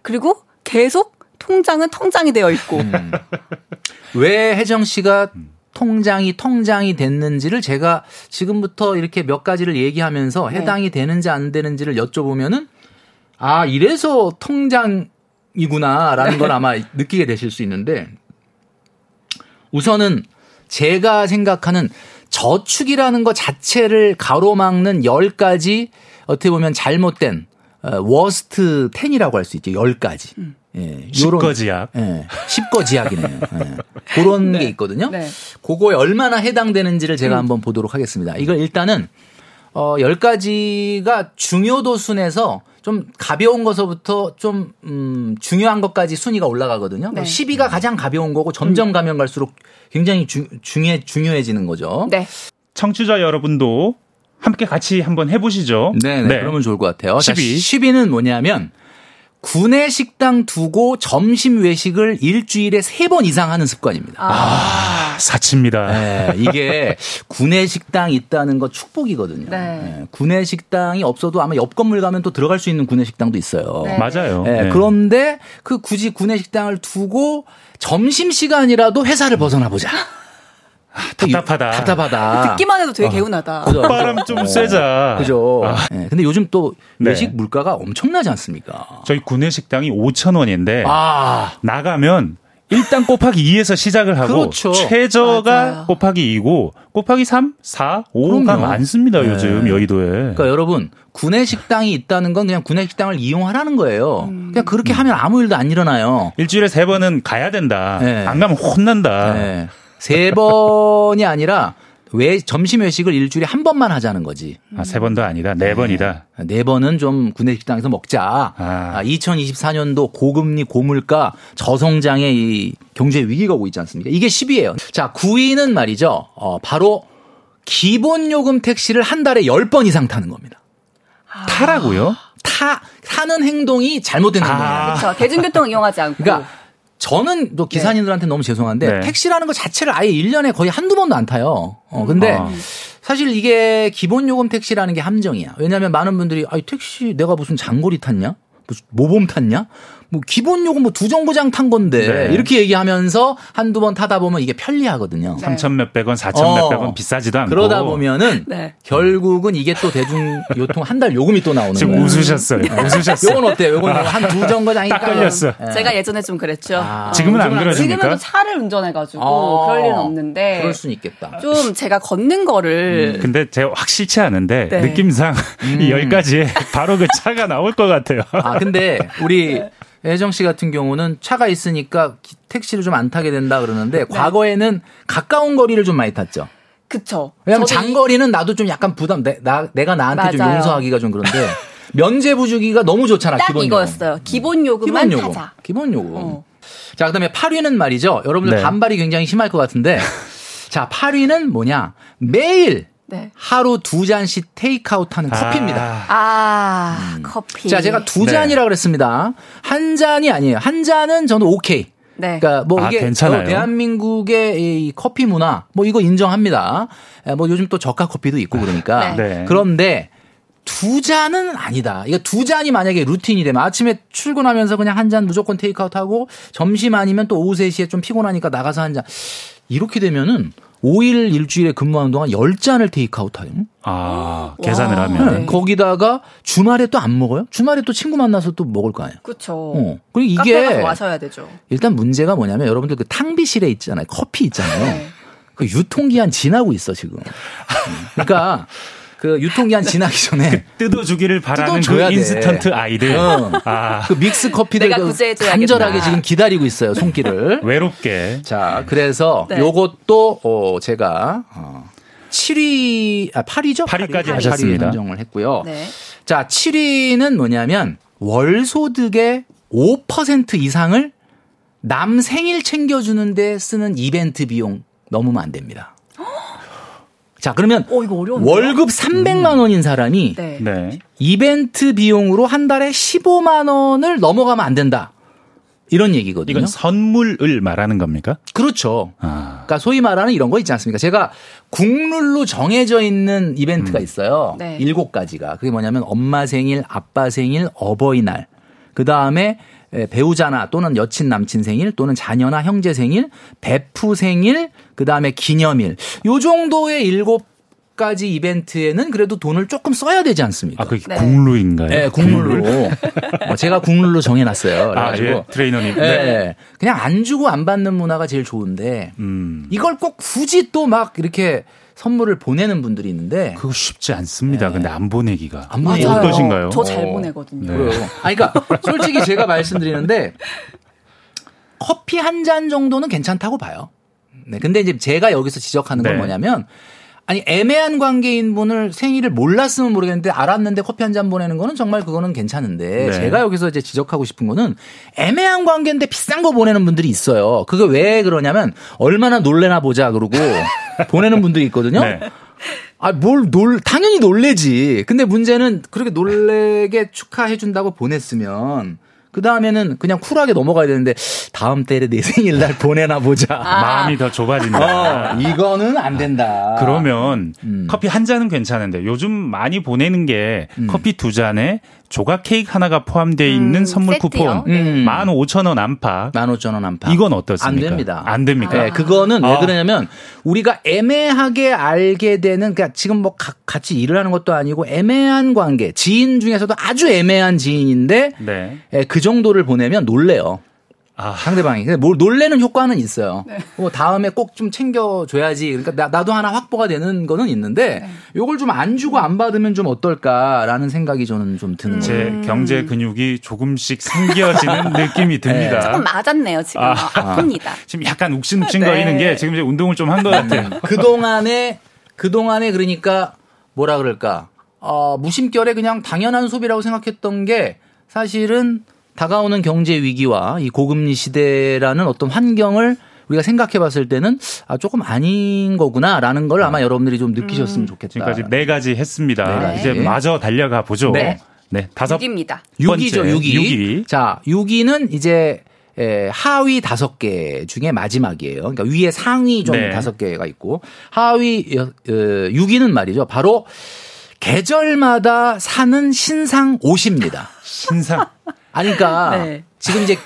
D: 그리고 계속 통장은 통장이 되어 있고. 음.
C: 왜 혜정 씨가 음. 통장이 통장이 됐는지를 제가 지금부터 이렇게 몇 가지를 얘기하면서 네. 해당이 되는지 안 되는지를 여쭤보면은 아 이래서 통장 이구나라는 걸 아마 느끼게 되실 수 있는데 우선은 제가 생각하는 저축이라는 것 자체를 가로막는 10가지 어떻게 보면 잘못된 어, 워스트 10이라고 할 수 있죠. 10가지. 음.
B: 예. 10거지약.
C: 예. 10거지약이네요. 예. 그런 <laughs> 네. 게 있거든요. 네. 그거에 얼마나 해당되는지를 제가 음. 한번 보도록 하겠습니다. 이걸 일단은 어 10가지가 중요도 순에서 좀 가벼운 것서부터 좀 음, 중요한 것까지 순위가 올라가거든요. 네. 10위가 가장 가벼운 거고 점점 음. 가면 갈수록 굉장히 주, 중요해 중요해지는 거죠.
B: 네. 청취자 여러분도 함께 같이 한번 해보시죠.
C: 네, 네. 그러면 좋을 것 같아요. 10위. 10위는 뭐냐면 구내 식당 두고 점심 외식을 일주일에 세 번 이상 하는 습관입니다. 아,
B: 아 사치입니다.
C: 네, 이게 구내 식당 있다는 거 축복이거든요. 네. 네, 구내 식당이 없어도 아마 옆 건물 가면 또 들어갈 수 있는 구내 식당도 있어요.
B: 네. 맞아요.
C: 네, 네. 그런데 그 굳이 구내 식당을 두고 점심 시간이라도 회사를 벗어나 보자.
B: 답답하다.
C: 답답하다.
D: 듣기만 해도 되게 어. 개운하다.
B: 바람 좀 어. 쐬자.
C: 그죠. 아. 네. 근데 요즘 또 네. 외식 네. 물가가 엄청나지 않습니까?
B: 저희 구내 식당이 5천 원인데 아. 나가면 일단 곱하기 2에서 시작을 하고 그렇죠. 최저가 맞아요. 곱하기 2고 곱하기 3, 4, 5가 그럼요. 많습니다. 네. 요즘 여의도에.
C: 그러니까 여러분 구내 식당이 있다는 건 그냥 구내 식당을 이용하라는 거예요. 음. 그냥 그렇게 하면 아무 일도 안 일어나요.
B: 일주일에 세 번은 가야 된다. 네. 안 가면 혼난다. 네.
C: 세 <laughs> 번이 아니라 왜 점심 외식을 일주일에 한 번만 하자는 거지.
B: 아, 세 번도 아니다. 네, 네. 번이다.
C: 네 번은 좀 구내 식당에서 먹자. 아. 2024년도 고금리, 고물가, 저성장의 이 경제 위기가 오고 있지 않습니까? 이게 10위예요. 자, 9위는 말이죠. 어, 바로 기본 요금 택시를 한 달에 10번 이상 타는 겁니다.
B: 아. 타라고요?
C: 타 타는 행동이 잘못된 아. 행동이에요.
D: 그렇죠. 대중교통 이용하지 않고.
C: 그러니까 저는 또 기사님들한테 네. 너무 죄송한데 네. 택시라는 것 자체를 아예 1년에 거의 한두 번도 안 타요. 어, 근데 아. 사실 이게 기본 요금 택시라는 게 함정이야. 왜냐하면 많은 분들이 아, 택시 내가 무슨 장거리 탔냐? 무슨 모범 탔냐? 뭐 기본 요금 뭐 두 정거장 탄 건데 네. 이렇게 얘기하면서 한두 번 타다 보면 이게 편리하거든요.
B: 네. 3천 몇백 원, 4천 어. 몇백 원 비싸지도 않고
C: 그러다 보면은 네. 결국은 이게 또 대중교통 한 달 요금이 또 나오는
B: 지금
C: 거예요.
B: 웃으셨어요. 웃으셨어요.
C: 요건 어때요? 요건 한 두 정거장이
B: 딱 걸렸어.
D: 네. 제가 예전에 좀 그랬죠. 아.
B: 지금은 안 그러십니까?
D: 지금은 또 차를 운전해 가지고 아. 그럴 일은 없는데
C: 그럴 수는 있겠다.
D: 좀 제가 걷는 거를
B: 음. 근데 제가 확실치 않은데 네. 느낌상 음. 이 열까지에 바로 그 차가 나올 것 같아요.
C: 아 근데 우리 혜정 씨 같은 경우는 차가 있으니까 택시를 좀 안 타게 된다 그러는데 네. 과거에는 가까운 거리를 좀 많이 탔죠.
D: 그쵸.
C: 왜냐면 장거리는 나도 좀 약간 부담, 내, 나, 내가 나한테 맞아요. 좀 용서하기가 좀 그런데 <laughs> 면제 부 주기가 너무 좋잖아.
D: 딱
C: 기본
D: 이거였어요. 요금. 기본 요금만 기본 요금. 타자.
C: 기본 요금. 어. 자, 그 다음에 8위는 말이죠. 여러분들 네. 반발이 굉장히 심할 것 같은데 <laughs> 자, 8위는 뭐냐? 매일 네. 하루 두 잔씩 테이크아웃 하는 아. 커피입니다.
D: 아, 음. 커피.
C: 자, 제가 두 잔이라 고 네. 그랬습니다. 한 잔이 아니에요. 한 잔은 저는 오케이. 네. 그러니까 뭐 아, 이게 괜찮아요. 대한민국의 이 커피 문화 뭐 이거 인정합니다. 뭐 요즘 또 저가 커피도 있고 그러니까. 네. 네. 그런데 두 잔은 아니다. 이거 두 잔이 만약에 루틴이 되면 아침에 출근하면서 그냥 한 잔 무조건 테이크아웃 하고 점심 아니면 또 오후 3시에 좀 피곤하니까 나가서 한 잔. 이렇게 되면은 5일 일주일에 근무하는 동안 10잔을 테이크아웃 하요.
B: 아, 계산을 하면.
C: 네. 거기다가 주말에 또 안 먹어요? 주말에 또 친구 만나서 또 먹을 거 아니에요?
D: 그렇죠.
C: 어. 그리고 이게
D: 마셔야 되죠.
C: 일단 문제가 뭐냐면 여러분들 그 탕비실에 있잖아요. 커피 있잖아요. 네. 그 유통기한 지나고 있어, 지금. 그러니까 <laughs> 그 유통기한 지나기 전에 <laughs> 그
B: 뜯어주기를 바라는 그 인스턴트 아이들. 어. 아.
C: 그 믹스 커피들 간절하게 지금 기다리고 있어요 손길을. <laughs>
B: 외롭게.
C: 자 그래서 네. 요것도 어 제가 어 7위 아 8위죠?
B: 8위까지 8위, 하셨습니다.
C: 8위 선정을 했고요. 네. 자 7위는 뭐냐면 월 소득의 5% 이상을 남 생일 챙겨주는데 쓰는 이벤트 비용 넘으면 안 됩니다. 자, 그러면 어, 월급 300만 원인 사람이 네. 네. 이벤트 비용으로 한 달에 15만 원을 넘어가면 안 된다. 이런 얘기거든요.
B: 이건 선물을 말하는 겁니까?
C: 그렇죠. 아. 그러니까 소위 말하는 이런 거 있지 않습니까? 제가 국룰로 정해져 있는 이벤트가 음. 있어요. 네. 일곱 가지가. 그게 뭐냐면 엄마 생일, 아빠 생일, 어버이날. 그 다음에 배우자나 또는 여친 남친 생일 또는 자녀나 형제 생일, 베프 생일, 그 다음에 기념일. 요 정도의 일곱 가지 이벤트에는 그래도 돈을 조금 써야 되지 않습니까?
B: 아, 그게 네. 국룰인가요?
C: 네, 국룰로. 어, <laughs> 제가 국룰로 정해놨어요. 그래가지고. 아, 예.
B: 트레이너님.
C: 네. 네. 그냥 안 주고 안 받는 문화가 제일 좋은데, 음. 이걸 꼭 굳이 또 막 이렇게 선물을 보내는 분들이 있는데
B: 그거 쉽지 않습니다. 네. 근데 안 보내기가
C: 안 보내기
B: 어떠신가요?
D: 저 잘 보내거든요.
C: 네. 아 그러니까 솔직히 제가 말씀드리는데 커피 한 잔 정도는 괜찮다고 봐요. 네. 근데 이제 제가 여기서 지적하는 건 네. 뭐냐면 아니 애매한 관계인 분을 생일을 몰랐으면 모르겠는데 알았는데 커피 한 잔 보내는 거는 정말 그거는 괜찮은데 네. 제가 여기서 이제 지적하고 싶은 거는 애매한 관계인데 비싼 거 보내는 분들이 있어요. 그게 왜 그러냐면 얼마나 놀래나 보자 그러고 <laughs> 보내는 분들이 있거든요. 네. 아, 뭘 놀, 당연히 놀래지. 근데 문제는 그렇게 놀래게 축하해 준다고 보냈으면 그 다음에는 그냥 쿨하게 넘어가야 되는데 다음 달에 내 생일날 보내나 보자.
B: 아. <laughs> 마음이 더 좁아진다.
C: 어, 이거는 안 된다.
B: 그러면 음. 커피 한 잔은 괜찮은데 요즘 많이 보내는 게 음. 커피 두 잔에 조각 케이크 하나가 포함되어 있는 음, 선물 세트요? 쿠폰 음. 15,000원 안팎.
C: 15,000원 안팎.
B: 이건 어떻습니까?
C: 안 됩니다.
B: 안 됩니까?
C: 네, 그거는 아. 왜 그러냐면 우리가 애매하게 알게 되는 그러니까 지금 뭐 가, 같이 일을 하는 것도 아니고 애매한 관계, 지인 중에서도 아주 애매한 지인인데 네. 예, 그 정도를 보내면 놀래요. 아. 상대방이. 근데 뭘 놀래는 효과는 있어요. 네. 뭐 다음에 꼭 좀 챙겨줘야지. 그러니까 나, 도 하나 확보가 되는 거는 있는데 네. 요걸 좀 안 주고 안 받으면 좀 어떨까라는 생각이 저는 좀 드는
B: 제 거예요. 경제 근육이 조금씩 생겨지는 <laughs> 느낌이 듭니다. 네.
D: 조금 맞았네요, 지금. 아, 픕니다 <laughs>
B: 지금 약간 욱신욱신거리는 게 지금 이제 운동을 좀 한 것 같아요. <laughs>
C: 그 동안에, 그 동안에 그러니까 뭐라 그럴까. 어, 무심결에 그냥 당연한 소비라고 생각했던 게 사실은 다가오는 경제 위기와 이 고금리 시대라는 어떤 환경을 우리가 생각해 봤을 때는 아 조금 아닌 거구나라는 걸 아마 여러분들이 좀 느끼셨으면 음. 좋겠다.
B: 지금까지 네 가지 했습니다. 네. 이제 마저 달려가 보죠. 네. 네. 다섯
D: 6입니다.
C: 6이죠, 6이. 6이. 자, 6위는 이제 에, 하위 다섯 개 중에 마지막이에요. 그러니까 위에 상위 좀 네. 다섯 네. 개가 있고 하위 어, 6위는 말이죠. 바로 계절마다 사는 신상 옷입니다.
B: 신상.
C: 아니, 그러니까 <laughs> 네. 지금 이제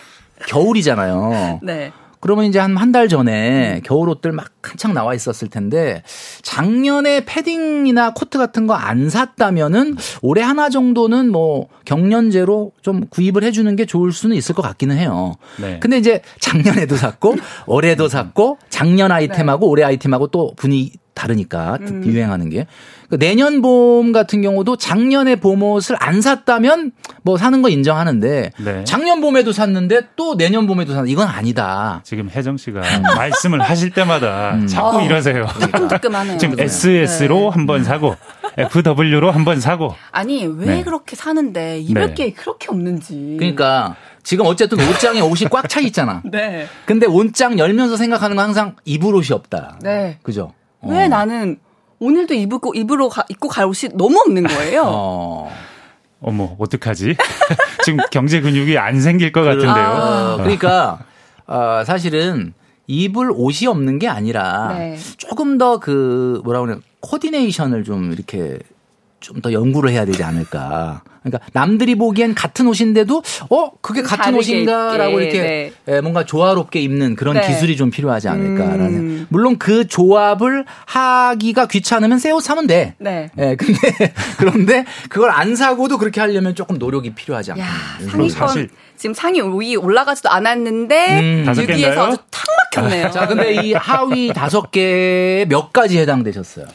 C: 겨울이잖아요. 네. 그러면 이제 한 한 달 전에 겨울 옷들 막 한창 나와 있었을 텐데 작년에 패딩이나 코트 같은 거 안 샀다면은 올해 하나 정도는 뭐 경련제로 좀 구입을 해주는 게 좋을 수는 있을 것 같기는 해요. 네. 근데 이제 작년에도 샀고 올해도 샀고 작년 아이템하고 네. 올해 아이템하고 또 분위 다르니까 음. 유행하는 게그 내년 봄 같은 경우도 작년에 봄옷을 안 샀다면 뭐 사는 거 인정하는데 네. 작년 봄에도 샀는데 또 내년 봄에도 샀는 이건 아니다.
B: 지금 혜정 씨가 말씀을 하실 때마다 음. 자꾸 어, 이러세요.
D: 뜨끔뜨끔하네요.
B: 지금 SS로 네. 한번 사고 FW로 한번 사고.
D: 아니 왜 네. 그렇게 사는데 입을 네. 게 그렇게 없는지.
C: 그러니까 지금 어쨌든 옷장에 옷이 꽉 차 있잖아. <laughs> 네. 근데 옷장 열면서 생각하는 건 항상 입을 옷이 없다. 네. 그죠?
D: 왜 어. 나는 오늘도 입고 입으로 가, 입고 갈 옷이 너무 없는 거예요. <laughs> 어.
B: 어머 어떡하지? <laughs> 지금 경제 근육이 안 생길 것 같은데요. 아.
C: 그러니까 어, 사실은 입을 옷이 없는 게 아니라 네. 조금 더 그 뭐라 그래 코디네이션을 좀 이렇게 좀 더 연구를 해야 되지 않을까. 그러니까 남들이 보기엔 같은 옷인데도 어 그게 같은 옷인가라고 이렇게 네. 예, 뭔가 조화롭게 입는 그런 네. 기술이 좀 필요하지 않을까라는. 음. 물론 그 조합을 하기가 귀찮으면 새 옷 사면 돼. 네. 예, 근데 <laughs> 그런데 그걸 안 사고도 그렇게 하려면 조금 노력이 필요하지 않나.
D: 상위권 사실 지금 상위 5위 올라가지도 않았는데 음. 6위에서 아주 탁 막혔네요.
C: 자, 근데 이 하위 다섯 개 몇 가지 해당되셨어요?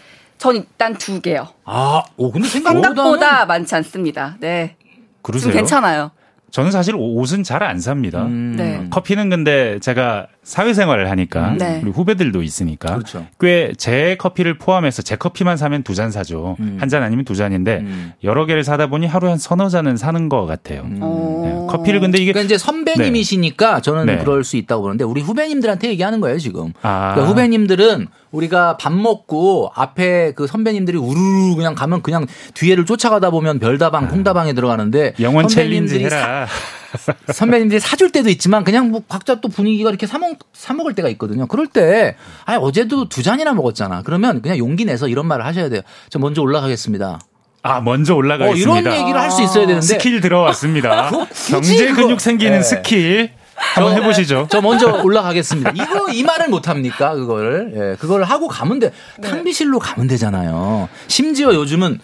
D: 전 일단 두 개요.
C: 아, 오, 근데 생각보다
D: 많지 않습니다. 네. 그러세요? 괜찮아요.
B: 저는 사실 옷은 잘 안 삽니다. 음. 네. 커피는 근데 제가 사회생활을 하니까 음. 네. 우리 후배들도 있으니까 그렇죠. 꽤제 커피를 포함해서 제 커피만 사면 두 잔 사죠. 음. 한잔 아니면 두 잔인데 음. 여러 개를 사다 보니 하루에 한 서너 잔은 사는 것 같아요. 음. 네. 커피를 근데 이게
C: 그러니까 이제 선배님이시니까 네. 저는 네. 그럴 수 있다고 보는데 우리 후배님들한테 얘기하는 거예요 지금. 아. 그러니까 후배님들은 우리가 밥 먹고 앞에 그 선배님들이 우르르 그냥 가면 그냥 뒤에를 쫓아가다 보면 별다방, 아. 콩다방에 들어가는데
B: 영원 챌린지 해라. <laughs>
C: 선배님들이 사줄 때도 있지만 그냥 뭐 각자 또 분위기가 이렇게 사먹, 사먹을 때가 있거든요. 그럴 때, 아 어제도 두 잔이나 먹었잖아. 그러면 그냥 용기 내서 이런 말을 하셔야 돼요. 저 먼저 올라가겠습니다.
B: 아, 먼저 올라가겠습니다.
C: 어, 이런 얘기를 할 수 있어야 되는데.
B: 스킬 들어왔습니다. <laughs> 경제 근육 생기는 네. 스킬. 한번 해보시죠.
C: 저 먼저 올라가겠습니다. 이거 이 말을 못 합니까? 그걸 예, 그걸 하고 가면 돼. 네. 탕비실로 가면 되잖아요. 심지어 요즘은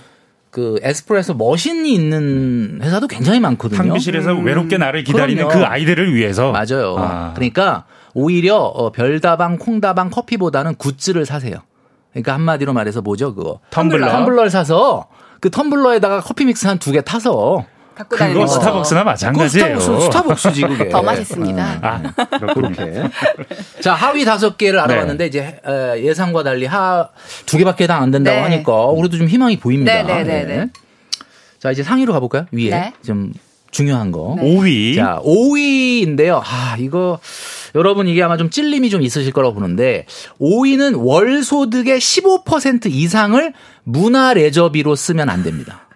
C: 그 에스프레소 머신이 있는 회사도 굉장히 많거든요.
B: 탕비실에서 음. 외롭게 나를 기다리는 그럼요. 그 아이들을 위해서.
C: 맞아요. 아. 그러니까 오히려 어, 별다방, 콩다방 커피보다는 굿즈를 사세요. 그러니까 한마디로 말해서 뭐죠, 그거?
B: 텀블러.
C: 텀블러를 사서 그 텀블러에다가 커피 믹스 한 두 개 타서
D: 갖고 다니는
B: 그거 스타벅스나 마찬가지예요.
C: 스타벅스, 스타벅스 지 그게.
D: 더 맛있습니다.
B: 아, 그렇게. <laughs>
C: 자 하위 다섯 개를 알아봤는데 네. 이제 예상과 달리 하 두 개밖에 다안 된다고 네. 하니까 우리도 좀 희망이 보입니다. 네, 네, 네. 네. 자 이제 상위로 가볼까요? 위에 네. 좀 중요한 거.
B: 5위.
C: 자 5위인데요. 아 이거 여러분 이게 아마 좀 찔림이 좀 있으실 거라고 보는데 5위는 월 소득의 15% 이상을 문화 레저비로 쓰면 안 됩니다.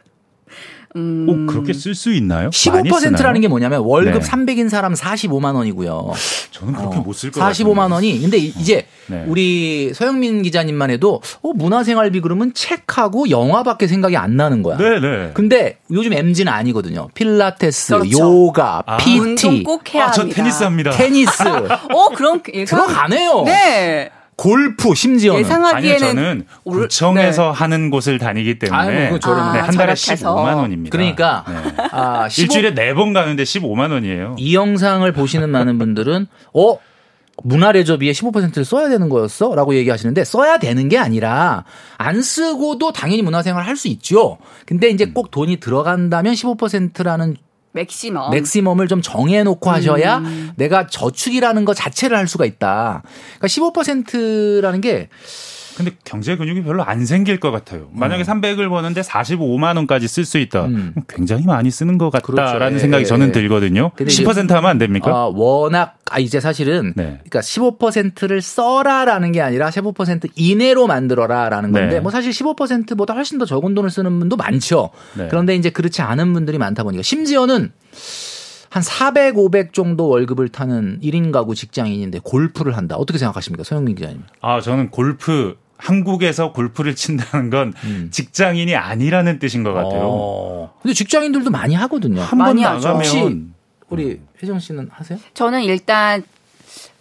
B: 음. 오, 그렇게 쓸 수 있나요?
C: 15%라는 게 뭐냐면 월급 네. 300인 사람 45만 원이고요.
B: 저는 그렇게 어, 못쓸 것 같아요.
C: 45만 원이. 근데 이제 네. 우리 서영민 기자님만 해도 어, 문화생활비 그러면 책하고 영화밖에 생각이 안 나는 거야.
B: 네, 네.
C: 근데 요즘 MZ는 아니거든요. 필라테스, 그렇죠. 요가, 아. PT.
D: 꼭 해야
B: 아, 저 테니스 합니다.
C: 테니스.
D: 어, 그럼
C: 들어가네요.
D: 네.
C: 골프 심지어는
D: 예상하기에는
B: 아니요, 저는 구청에서 네. 하는 곳을 다니기 때문에 아유, 아, 네, 한 달에 15만 원입니다.
C: 그러니까 네.
B: 아, 15, 일주일에 4번 가는데 15만 원이에요.
C: 이 영상을 보시는 많은 분들은 어 문화레저비에 15%를 써야 되는 거였어? 라고 얘기하시는데 써야 되는 게 아니라 안 쓰고도 당연히 문화생활 할 수 있죠. 근데 이제 꼭 돈이 들어간다면 15%라는
D: 맥시멈.
C: 맥시멈을 좀 정해놓고 하셔야 음. 내가 저축이라는 것 자체를 할 수가 있다. 그러니까 15%라는 게
B: 근데 경제 근육이 별로 안 생길 것 같아요. 만약에 어. 300을 버는데 45만 원까지 쓸 수 있다. 음. 굉장히 많이 쓰는 것 같다라는 그렇죠. 생각이 예, 저는 예. 들거든요. 10% 하면 안 됩니까?
C: 아, 워낙 아 이제 사실은 네. 그러니까 15%를 써라라는 게 아니라 15% 이내로 만들어라라는 건데 네. 뭐 사실 15%보다 훨씬 더 적은 돈을 쓰는 분도 많죠. 네. 그런데 이제 그렇지 않은 분들이 많다 보니까 심지어는 한 400, 500 정도 월급을 타는 1인 가구 직장인인데 골프를 한다. 어떻게 생각하십니까? 서영민 기자님.
B: 아, 저는 골프 한국에서 골프를 친다는 건 음. 직장인이 아니라는 뜻인 것 같아요. 어.
C: 근데 직장인들도 많이 하거든요.
B: 한 번 나가면
C: 우리 혜정 씨는 하세요?
D: 저는 일단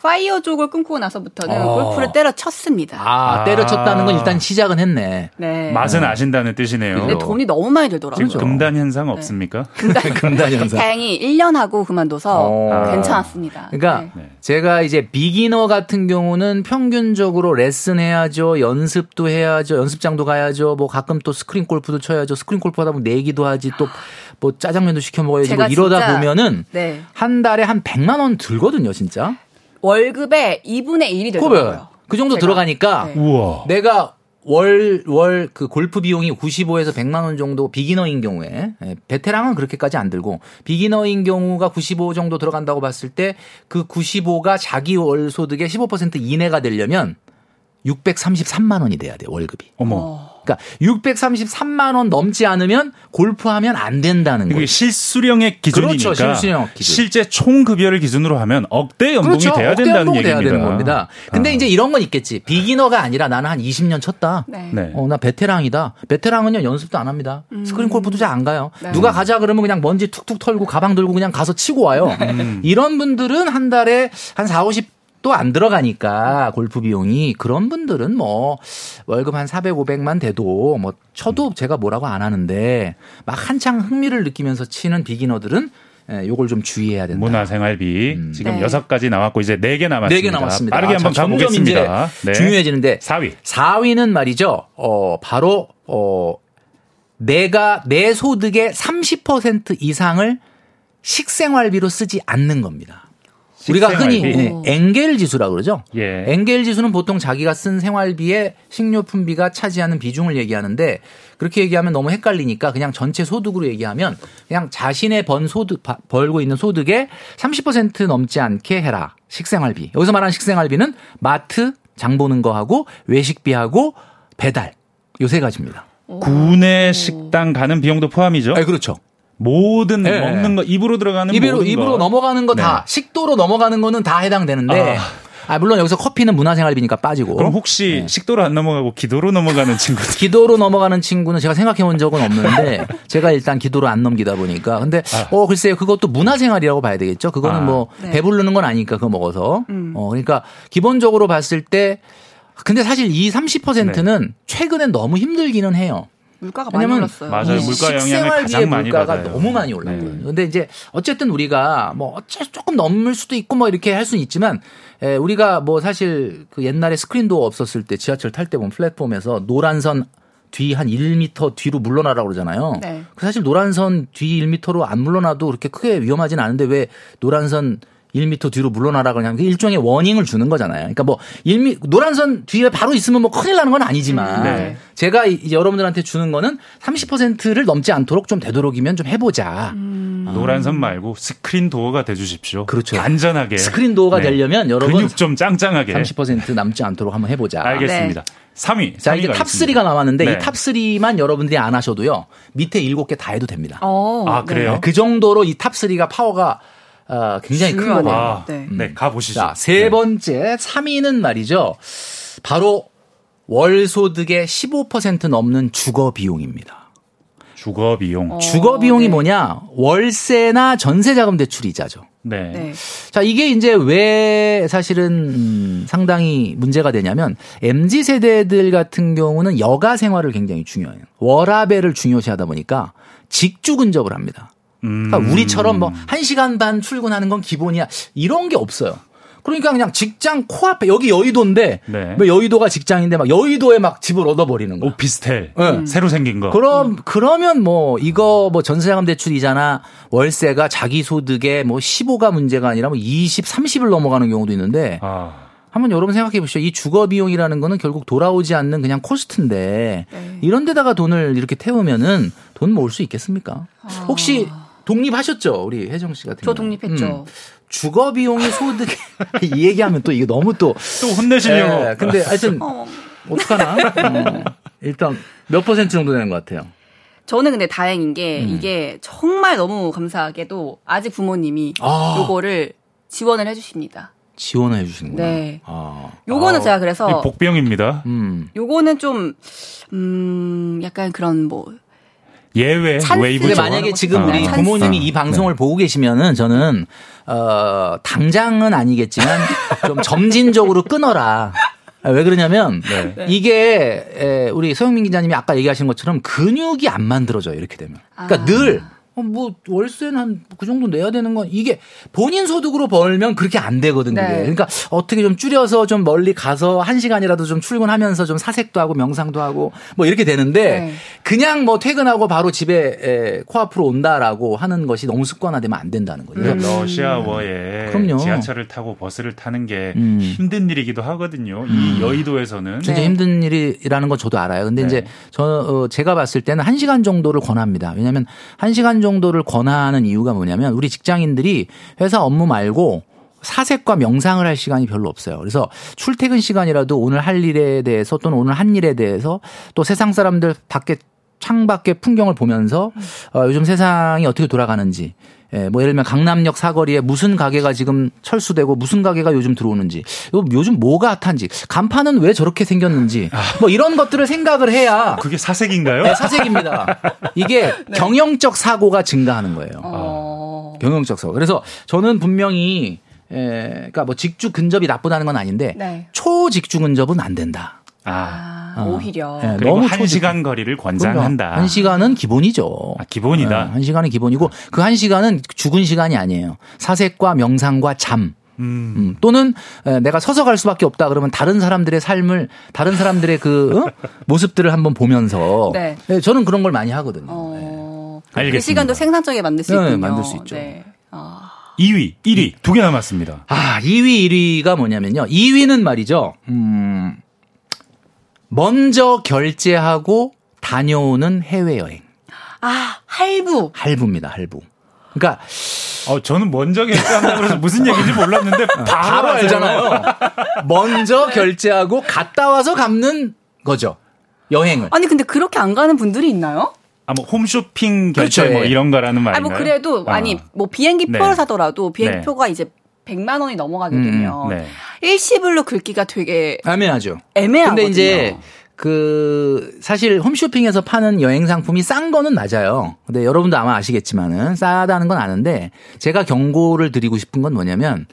D: 파이어족을 끊고 나서부터는 어. 골프를 때려쳤습니다.
C: 아, 때려쳤다는 건 일단 시작은 했네.
B: 네. 맛은 아신다는 뜻이네요.
D: 근데 돈이 너무 많이 들더라고요.
B: 지금 금단 현상 네. 없습니까?
D: 금단, <laughs> 금단 현상. 다행히 1년 하고 그만둬서 어. 괜찮았습니다.
C: 그러니까 네. 제가 이제 beginner 같은 경우는 평균적으로 레슨 해야죠. 연습도 해야죠. 연습장도 가야죠. 뭐 가끔 또 스크린 골프도 쳐야죠. 스크린 골프 하다 보면 내기도 하지 또 뭐 짜장면도 시켜 먹어야지 뭐 이러다 보면은 네. 한 달에 한 100만 원 들거든요, 진짜.
D: 월급의 2분의 1이 되더라고요.
C: 그 정도 제가. 들어가니까 네. 내가 월, 월, 그 골프 비용이 95에서 100만 원 정도 비기너인 경우에, 예, 베테랑은 그렇게까지 안 들고, 비기너인 경우가 95 정도 들어간다고 봤을 때, 그 95가 자기 월 소득의 15% 이내가 되려면, 633만 원이 돼야 돼, 월급이.
B: 어머. 어.
C: 그러니까 633만 원 넘지 않으면 골프하면 안 된다는 거예요.
B: 실수령의 기준이니까. 그렇죠. 실수령 기준. 실제 총 급여를 기준으로 하면 억대 연봉이 그렇죠. 돼야 억대 된다는 얘기입니다. 돼야 되는 겁니다.
C: 근데 아. 이제 이런 건 있겠지. 비기너가 아니라 나는 한 20년 쳤다. 네. 네. 어, 나 베테랑이다. 베테랑은요 연습도 안 합니다. 음. 스크린 골프도 잘 안 가요. 네. 누가 가자 그러면 그냥 먼지 툭툭 털고 가방 들고 그냥 가서 치고 와요. 음. 이런 분들은 한 달에 한 4, 50 또 안 들어가니까 골프 비용이 그런 분들은 뭐 월급 한 400, 500만 돼도 뭐 쳐도 제가 뭐라고 안 하는데 막 한창 흥미를 느끼면서 치는 비기너들은 예, 요걸 좀 주의해야 된다.
B: 문화생활비 음. 지금 네. 6가지 나왔고 이제 4개 남았습니다.
C: 4개 남았습니다.
B: 빠르게 아, 한번 가보겠습니다.
C: 네. 중요해지는데
B: 4위.
C: 4위는 말이죠. 어 바로 어 내가 내 소득의 30% 이상을 식생활비로 쓰지 않는 겁니다. 우리가 흔히 네, 엔겔 지수라고 그러죠. 예. 엔겔 지수는 보통 자기가 쓴 생활비에 식료품비가 차지하는 비중을 얘기하는데 그렇게 얘기하면 너무 헷갈리니까 그냥 전체 소득으로 얘기하면 그냥 자신의 번 소득 벌고 있는 소득의 30% 넘지 않게 해라. 식생활비. 여기서 말하는 식생활비는 마트 장 보는 거하고 외식비하고 배달 요 세 가지입니다.
B: 구내 식당 가는 비용도 포함이죠?
C: 네, 그렇죠.
B: 모든 네. 먹는 거 입으로 들어가는
C: 입으로 입으로 거. 넘어가는 거다 네. 식도로 넘어가는 거는 다 해당되는데 아. 아, 물론 여기서 커피는 문화생활비니까 빠지고.
B: 그럼 혹시 네. 식도로 안 넘어가고 기도로 넘어가는 친구? <laughs>
C: 기도로 넘어가는 친구는 제가 생각해 본 적은 없는데 <laughs> 제가 일단 기도로 안 넘기다 보니까. 근데 아. 어 글쎄요 그것도 문화생활이라고 봐야 되겠죠. 그거는 아. 뭐 네. 배부르는 건 아니니까 그거 먹어서. 음. 어 그러니까 기본적으로 봤을 때 근데 사실 이 30%는 네. 최근엔 너무 힘들기는 해요.
D: 물가가 많이 올랐어요.
B: 맞아요. 물가 영향을 가장 많이
C: 물가가 받아요. 너무 많이 올랐거든요. 네. 근데 이제 어쨌든 우리가 뭐 어째 조금 넘을 수도 있고 뭐 이렇게 할 수는 있지만 에, 우리가 뭐 사실 그 옛날에 스크린도 없었을 때 지하철 탈 때 보면 플랫폼에서 노란선 뒤한 1m 뒤로 물러나라고 그러잖아요. 네. 그 사실 노란선 뒤 1m로 안 물러나도 그렇게 크게 위험하진 않은데 왜 노란선 1미터 뒤로 물러나라 그냥 일종의 warning을 주는 거잖아요. 그러니까 뭐 1미 노란 선 뒤에 바로 있으면 뭐 큰일 나는 건 아니지만 네. 제가 이제 여러분들한테 주는 거는 30%를 넘지 않도록 좀 되도록이면 좀 해보자. 음.
B: 아. 노란 선 말고 스크린 도어가 돼주십시오.
C: 그렇죠.
B: 안전하게
C: 스크린 도어가 네. 되려면 여러분
B: 근육 좀 짱짱하게
C: 30% 넘지 않도록 한번 해보자.
B: 알겠습니다. 네. 3위.
C: 자, 이제 top 3가 남았는데 네. 이 top 3만 여러분들이 안 하셔도요. 밑에 7개 다 해도 됩니다.
B: 오, 어, 아, 그래요?
C: 네. 그 정도로 이 top 3가 파워가 어, 굉장히 큰 거네요. 아,
B: 네. 네, 가보시죠.
C: 자, 세 네. 번째, 3위는 말이죠. 바로 월 소득의 15% 넘는 주거 비용입니다.
B: 주거 비용.
C: 어, 주거 비용이 네. 뭐냐? 월세나 전세 자금 대출 이자죠.
B: 네. 네.
C: 자, 이게 이제 왜 사실은 음, 상당히 문제가 되냐면 MZ 세대들 같은 경우는 여가 생활을 굉장히 중요해요. 워라벨을 중요시하다 보니까 직주 근접을 합니다. 그러니까 음. 우리처럼 뭐 1시간 반 출근하는 건 기본이야. 이런 게 없어요. 그러니까 그냥 직장 코앞에 여기 여의도인데 네. 뭐 여의도가 직장인데 막 여의도에 막 집을 얻어버리는 거.
B: 오피스텔 네. 음. 새로 생긴 거.
C: 그럼 그러면 뭐 이거 뭐 전세자금 대출이잖아 월세가 자기 소득의 뭐 15가 문제가 아니라 뭐 20, 30을 넘어가는 경우도 있는데. 아. 한번 여러분 생각해 보시죠. 이 주거 비용이라는 거는 결국 돌아오지 않는 그냥 코스트인데 네. 이런 데다가 돈을 이렇게 태우면은 돈 모을 수 있겠습니까? 아. 혹시 독립하셨죠, 우리 혜정 씨 같은
D: 저 독립했죠. 음.
C: 주거 비용이 소득이 <laughs> 이 얘기하면 또 이게 너무 또
B: 또 혼내시려고.
C: 예, 근데 <laughs> 하여튼 어. 어떡하나? 어, 일단 몇 퍼센트 정도 되는 것 같아요.
D: 저는 근데 다행인 게 음. 이게 정말 너무 감사하게도 아직 부모님이 아. 요거를 지원을 해주십니다.
C: 지원을 해주시는구나.
D: 네. 아. 요거는 아. 제가 그래서
B: 복병입니다.
D: 음. 요거는 좀 음, 약간 그런 뭐
B: 예외
C: waive 만약에 지금 우리 아, 부모님이 이 방송을 네. 보고 계시면은 저는 어 당장은 아니겠지만 좀 점진적으로 끊어라. 아, 왜 그러냐면 네. 이게 에, 우리 서영민 기자님이 아까 얘기하신 것처럼 근육이 안 만들어져요 이렇게 되면. 그러니까 아. 늘 어, 뭐 월세는 한 그 정도 내야 되는 건 이게 본인 소득으로 벌면 그렇게 안 되거든요. 네. 그러니까 어떻게 좀 줄여서 좀 멀리 가서 한 시간이라도 좀 출근하면서 좀 사색도 하고 명상도 하고 뭐 이렇게 되는데 네. 그냥 뭐 퇴근하고 바로 집에 에, 코앞으로 온다라고 하는 것이 너무 습관화되면 안 된다는 거죠. 음.
B: 러시아워에 그럼요. 지하철을 타고 버스를 타는 게 음. 힘든 일이기도 하거든요. 이 음. 여의도에서는
C: 진짜 네. 힘든 일이라는 건 저도 알아요. 근데 네. 이제 저 어, 제가 봤을 때는 한 시간 정도를 권합니다. 왜냐하면 한 시간 정도 를 권하는 이유가 뭐냐면 우리 직장인들이 회사 업무 말고 사색과 명상을 할 시간이 별로 없어요. 그래서 출퇴근 시간이라도 오늘 할 일에 대해서 또는 오늘 한 일에 대해서 또 세상 사람들 밖에 창밖의 풍경을 보면서 어, 요즘 세상이 어떻게 돌아가는지 예, 뭐 예를 들면 강남역 사거리에 무슨 가게가 지금 철수되고 무슨 가게가 요즘 들어오는지 요즘 뭐가 핫한지 간판은 왜 저렇게 생겼는지 뭐 이런 것들을 생각을 해야
B: 그게 사색인가요?
C: 네, 사색입니다. 이게 <laughs> 네. 경영적 사고가 증가하는 거예요. 어... 경영적 사고. 그래서 저는 분명히 에, 그러니까 뭐 직주 근접이 나쁘다는 건 아닌데 네. 초직주 근접은 안 된다.
D: 아, 아 오히려.
B: 네, 너무 한 시간 거리를 권장한다.
C: 한 시간은 기본이죠.
B: 아, 기본이다.
C: 네, 한 시간은 기본이고 그 한 시간은 죽은 시간이 아니에요. 사색과 명상과 잠. 음. 음. 또는 내가 서서 갈 수밖에 없다 그러면 다른 사람들의 삶을 다른 사람들의 그 어? <laughs> 모습들을 한번 보면서 네. 네, 저는 그런 걸 많이 하거든요. 어...
B: 네. 알겠습니다. 그
D: 시간도 생산적에 만들 수 네, 있군요.
C: 만들 수 있죠. 네.
B: 아... 2위, 1위 두 개 남았습니다.
C: 아, 2위, 1위가 뭐냐면요. 2위는 말이죠. 음. 먼저 결제하고 다녀오는 해외여행.
D: 아, 할부.
C: 할부입니다, 할부. 그러니까
B: 어 저는 먼저 결제한다고 해서 무슨 얘기인지 몰랐는데 바로,
C: 바로 알잖아요. 먼저 결제하고 갔다 와서 갚는 거죠. 여행을.
D: 아니 근데 그렇게 안 가는 분들이 있나요?
B: 아, 뭐 홈쇼핑 결제 그렇죠. 뭐 예. 이런 거라는 말인가요?
D: 아니 뭐 그래도 아. 아니 뭐 비행기 표를 네. 사더라도 비행기 표가 네. 이제 100만 원이 넘어가게 되면 음, 네. 일시불로 긁기가 되게
C: 애매하죠.
D: 애매하거든요.
C: 근데 이제 그 사실 홈쇼핑에서 파는 여행 상품이 싼 거는 맞아요. 근데 여러분도 아마 아시겠지만은 싸다는 건 아는데 제가 경고를 드리고 싶은 건 뭐냐면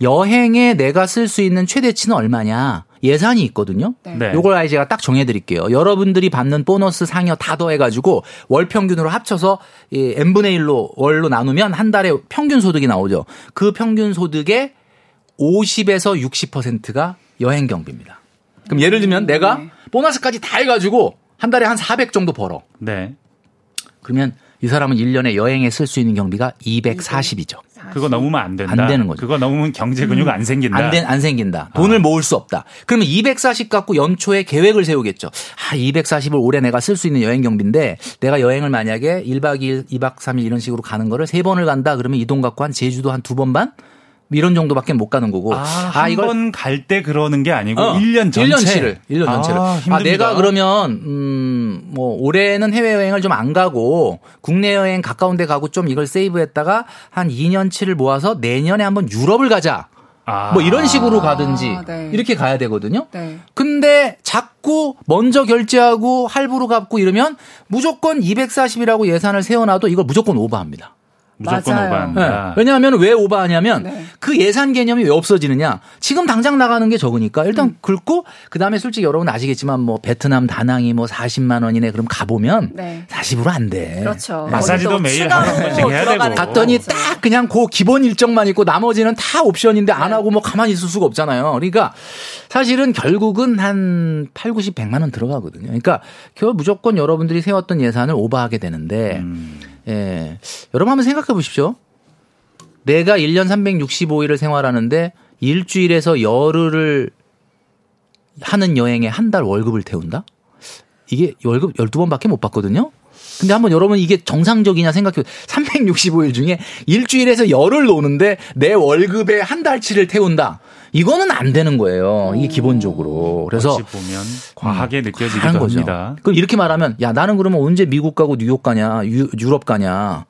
C: 여행에 내가 쓸 수 있는 최대치는 얼마냐 예산이 있거든요. 네. 네. 요걸 아예 제가 딱 정해드릴게요. 여러분들이 받는 보너스 상여 다 더해가지고 월 평균으로 합쳐서 이 n분의 1로 월로 나누면 한 달에 평균 소득이 나오죠. 그 평균 소득의 50에서 60%가 여행 경비입니다. 그럼 예를 들면 내가 네. 보너스까지 다 해가지고 한 달에 한 400 정도 벌어. 네. 그러면 이 사람은 1년에 여행에 쓸 수 있는 경비가 240이죠.
B: 그거 넘으면 안 된다. 안 되는 거죠. 그거 넘으면 경제 근육 음. 안 생긴다.
C: 안, 된, 안 생긴다. 돈을 아. 모을 수 없다. 그러면 240 갖고 연초에 계획을 세우겠죠. 아, 240을 올해 내가 쓸 수 있는 여행 경비인데 내가 여행을 만약에 1박 2일, 2박 3일 이런 식으로 가는 거를 3번을 간다 그러면 이 돈 갖고 한 제주도 한 두 번 반? 이런 정도밖에 못 가는 거고.
B: 아, 아 한번 갈때 그러는 게 아니고 어, 1년 전체.
C: 1년치를. 1년 전체를. 아, 아, 내가 그러면 음, 뭐 올해는 해외 여행을 좀 안 가고 국내 여행 가까운 데 가고 좀 이걸 세이브했다가 한 2년치를 모아서 내년에 한번 유럽을 가자. 아. 뭐 이런 식으로 가든지 아, 네. 이렇게 가야 되거든요. 네. 근데 자꾸 먼저 결제하고 할부로 갚고 이러면 무조건 240이라고 예산을 세워놔도 이걸 무조건 오버합니다.
B: 무조건 맞아요. 오버한다.
C: 네. 왜냐하면 왜 오버하냐면 네. 그 예산 개념이 왜 없어지느냐. 지금 당장 나가는 게 적으니까 일단 음. 긁고 그 다음에 솔직히 여러분 아시겠지만 뭐 베트남 다낭이 뭐 40만 원이네 그럼 가보면 네. 40으로 안 돼.
D: 그렇죠.
B: 네. 마사지도 매일 한 번씩 해야 되고.
C: 갔더니 그렇죠. 딱 그냥 그 기본 일정만 있고 나머지는 다 옵션인데 안 네. 하고 뭐 가만히 있을 수가 없잖아요. 그러니까 사실은 결국은 한 8, 90, 100만 원 들어가거든요. 그러니까 결국 무조건 여러분들이 세웠던 예산을 오버하게 되는데 음. 예. 여러분 한번 생각해 보십시오. 내가 1년 365일을 생활하는데 일주일에서 열흘을 하는 여행에 한 달 월급을 태운다? 이게 월급 12번밖에 못 받거든요? 근데 한번 여러분 이게 정상적이냐 생각해 365일 중에 일주일에서 열흘 노는데 내 월급에 한 달치를 태운다. 이거는 안 되는 거예요. 이게 기본적으로. 그래서
B: 보면 과하게 음, 느껴지기도 거죠. 합니다.
C: 그럼 이렇게 말하면 야 나는 그러면 언제 미국 가고 뉴욕 가냐, 유, 유럽 가냐?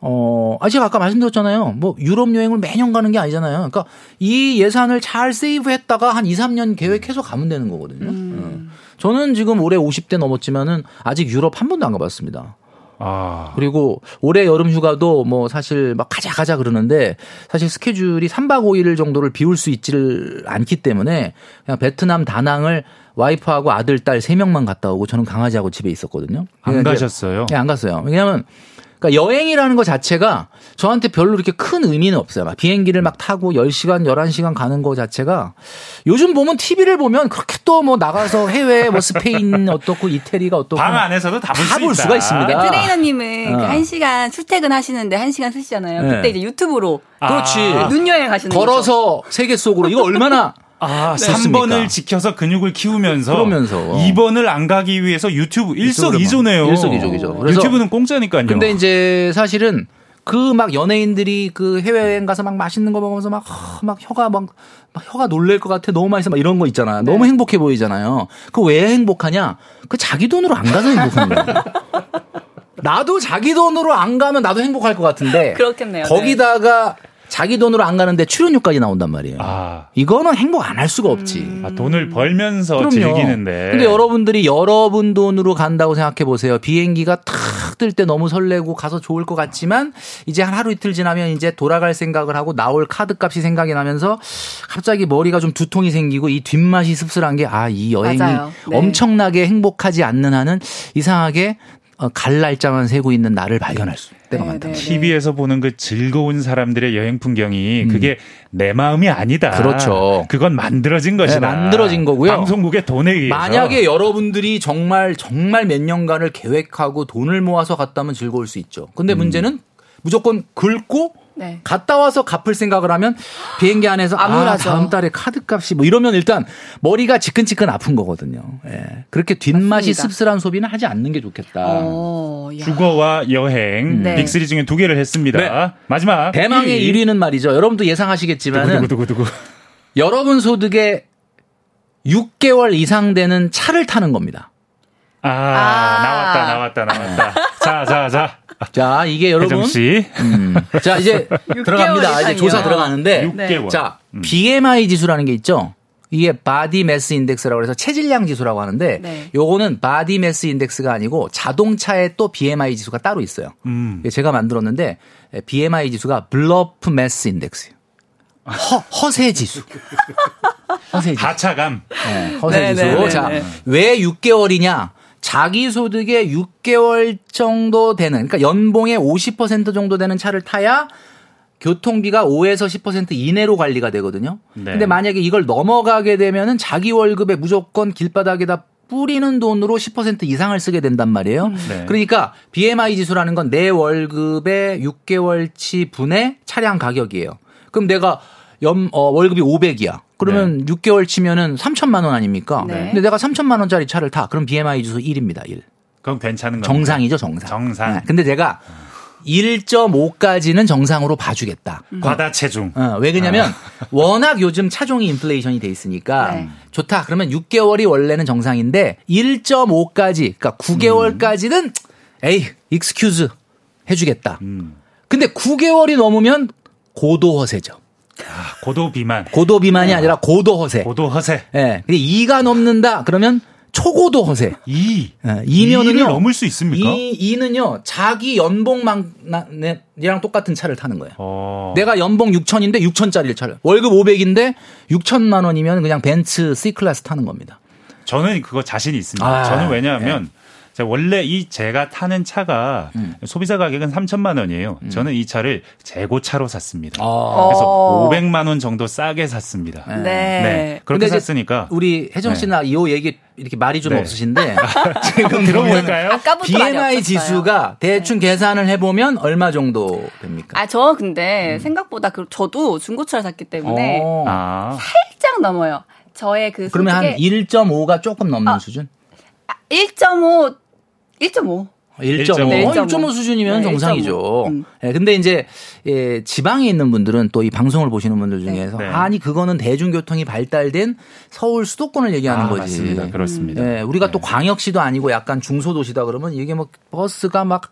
C: 어, 아, 제가 아까 말씀드렸잖아요. 뭐, 유럽 여행을 매년 가는 게 아니잖아요. 그러니까 이 예산을 잘 세이브 했다가 한 2, 3년 계획해서 가면 되는 거거든요. 음. 어. 저는 지금 올해 50대 넘었지만은 아직 유럽 한 번도 안 가봤습니다. 아. 그리고 올해 여름 휴가도 뭐 사실 막 가자 가자 그러는데 사실 스케줄이 3박 5일 정도를 비울 수 있지를 않기 때문에 그냥 베트남 다낭을 와이프하고 아들 딸 3명만 갔다 오고 저는 강아지하고 집에 있었거든요.
B: 안 가셨어요?
C: 네, 안 갔어요. 왜냐하면 그러니까 여행이라는 것 자체가 저한테 별로 이렇게 큰 의미는 없어요. 막 비행기를 막 타고 10시간, 11시간 가는 거 자체가 요즘 보면 TV를 보면 그렇게 또 뭐 나가서 해외 뭐 스페인 <laughs> 어떻고 이태리가 어떻고
B: 방 안에서도 다 볼
C: 수가 있습니다.
D: 트레이너님은 어. 그 1시간 출퇴근 하시는데 1시간 쓰시잖아요. 네. 그때 이제 유튜브로
C: 그렇지.
D: 눈여행 하시는
C: 걸어서 거죠. 세계 속으로 이거 얼마나 <laughs>
B: 아, 네. 3번을 지켜서 근육을 키우면서 그러면서 2번을 안 가기 위해서 유튜브 일석이조네요.
C: 일석이조죠.
B: 유튜브는 공짜니까요.
C: 근데 이제 사실은 그 막 연예인들이 그 해외여행 가서 막 맛있는 거 먹으면서 막, 막 혀가 막, 막 혀가 놀랄 것 같아. 너무 맛있어. 막 이런 거 있잖아요. 네. 너무 행복해 보이잖아요. 그 왜 행복하냐? 그 자기 돈으로 안 가서 행복한 거예요. <laughs> 나도 자기 돈으로 안 가면 나도 행복할 것 같은데.
D: 그렇겠네요.
C: 거기다가 네. 자기 돈으로 안 가는데 출연료까지 나온단 말이에요. 아. 이거는 행복 안 할 수가 없지. 음.
B: 아, 돈을 벌면서 그럼요. 즐기는데.
C: 근데 여러분들이 여러분 돈으로 간다고 생각해 보세요. 비행기가 탁 뜰 때 너무 설레고 가서 좋을 것 같지만 이제 한 하루 이틀 지나면 이제 돌아갈 생각을 하고 나올 카드 값이 생각이 나면서 갑자기 머리가 좀 두통이 생기고 이 뒷맛이 씁쓸한 게 아, 이 여행이 네. 엄청나게 행복하지 않는 한은 이상하게 어, 갈 날짜만 세고 있는 나를 발견할 수 때가 네, 많다.
B: TV에서 네, 네. 보는 그 즐거운 사람들의 여행 풍경이 음. 그게 내 마음이 아니다.
C: 그렇죠.
B: 그건 만들어진 것이다.
C: 네, 만들어진 거고요.
B: 방송국의 돈에 의해서.
C: 만약에 여러분들이 정말 정말 몇 년간을 계획하고 돈을 모아서 갔다면 즐거울 수 있죠. 근데 음. 문제는 무조건 긁고 네. 갔다 와서 갚을 생각을 하면 비행기 안에서 아, 다음 달에 카드 값이 뭐 이러면 일단 머리가 지끈지끈 아픈 거거든요. 예. 그렇게 뒷맛이 맞습니다. 씁쓸한 소비는 하지 않는 게 좋겠다. 어,
B: 주거와 여행 네. 빅3 중에 두 개를 했습니다. 네. 마지막
C: 대망의 1위. 는 말이죠. 여러분도 예상하시겠지만 여러분 소득의 6개월 이상 되는 차를 타는 겁니다.
B: 아, 아~ 나왔다 나왔다 나왔다. 자, 자, 자.
C: 자, 이게 여러분. 씨. 음. 자, 이제 들어갑니다. 이제 조사 들어가는데. 6개월. 자, 음. BMI 지수라는 게 있죠. 이게 body mass index라고 해서 체질량 지수라고 하는데 네. 요거는 body mass index가 아니고 자동차에 또 BMI 지수가 따로 있어요. 음. 제가 만들었는데 BMI 지수가 블러프 매스 인덱스예요. 허, 허세 지수.
B: 허세 지수. 하차감.
C: 네, 허세 네, 지수. 네, 네, 자, 왜 6개월이냐? 자기 소득의 6개월 정도 되는 그러니까 연봉의 50% 정도 되는 차를 타야 교통비가 5에서 10% 이내로 관리가 되거든요. 네. 근데 만약에 이걸 넘어가게 되면은 자기 월급에 무조건 길바닥에다 뿌리는 돈으로 10% 이상을 쓰게 된단 말이에요. 음. 네. 그러니까 BMI 지수라는 건 내 월급의 6개월치 분의 차량 가격이에요. 그럼 내가 연, 어, 월급이 500이야. 그러면 네. 6개월 치면은 3천만 원 아닙니까? 네. 근데 내가 3천만 원짜리 차를 타. 그럼 BMI 지수 1입니다. 1.
B: 그럼 괜찮은
C: 거죠. 정상이죠, 정상.
B: 정상. 네.
C: 근데 제가 1.5까지는 정상으로 봐주겠다.
B: 음. 과다 체중.
C: 어, 왜 그러냐면 아. <laughs> 워낙 요즘 차종이 인플레이션이 돼 있으니까 네. 좋다. 그러면 6개월이 원래는 정상인데 1.5까지, 그러니까 9개월까지는 음. 에이, excuse 해주겠다. 음. 근데 9개월이 넘으면 고도 허세죠.
B: 아, 고도 비만.
C: 고도 비만이 아. 아니라 고도 허세.
B: 고도 허세.
C: 예. 네. 근데 2가 넘는다 그러면 초고도 허세.
B: 2. 네. 2면은요. 넘을 수 있습니까?
C: 2, 2는요. 자기 연봉만 이랑 똑같은 차를 타는 거예요. 어. 내가 연봉 6천인데 6천짜리를 차를. 월급 500인데 6천만 원이면 그냥 벤츠 C 클래스 타는 겁니다.
B: 저는 그거 자신이 있습니다. 아, 저는 왜냐하면 네. 원래 이 제가 타는 차가 음. 소비자 가격은 3천만 원이에요. 음. 저는 이 차를 재고차로 샀습니다. 아. 그래서 500만 원 정도 싸게 샀습니다. 네. 네. 그렇게 샀으니까
C: 우리 혜정 씨나 네. 이 얘기 이렇게 말이 좀 네. 없으신데 <laughs>
B: 지금 들어볼까요?
C: BMI 지수가 대충 네. 계산을 해보면 얼마 정도 됩니까?
D: 아 저 근데 음. 생각보다 그 저도 중고차를 샀기 때문에 어. 아. 살짝 넘어요. 저의 그
C: 그러면 한 1.5가 조금 넘는 아, 수준?
D: 1.5 1.5.
C: 1.5. 네, 1.5. 수준이면 네, 정상이죠. 음. 네, 근데 이제 예, 지방에 있는 분들은 또 이 방송을 보시는 분들 중에서 네. 아니 그거는 대중교통이 발달된 서울 수도권을 얘기하는 아, 거지.
B: 맞습니다. 그렇습니다.
C: 예, 우리가 네. 또 광역시도 아니고 약간 중소도시다 그러면 이게 뭐 버스가 막한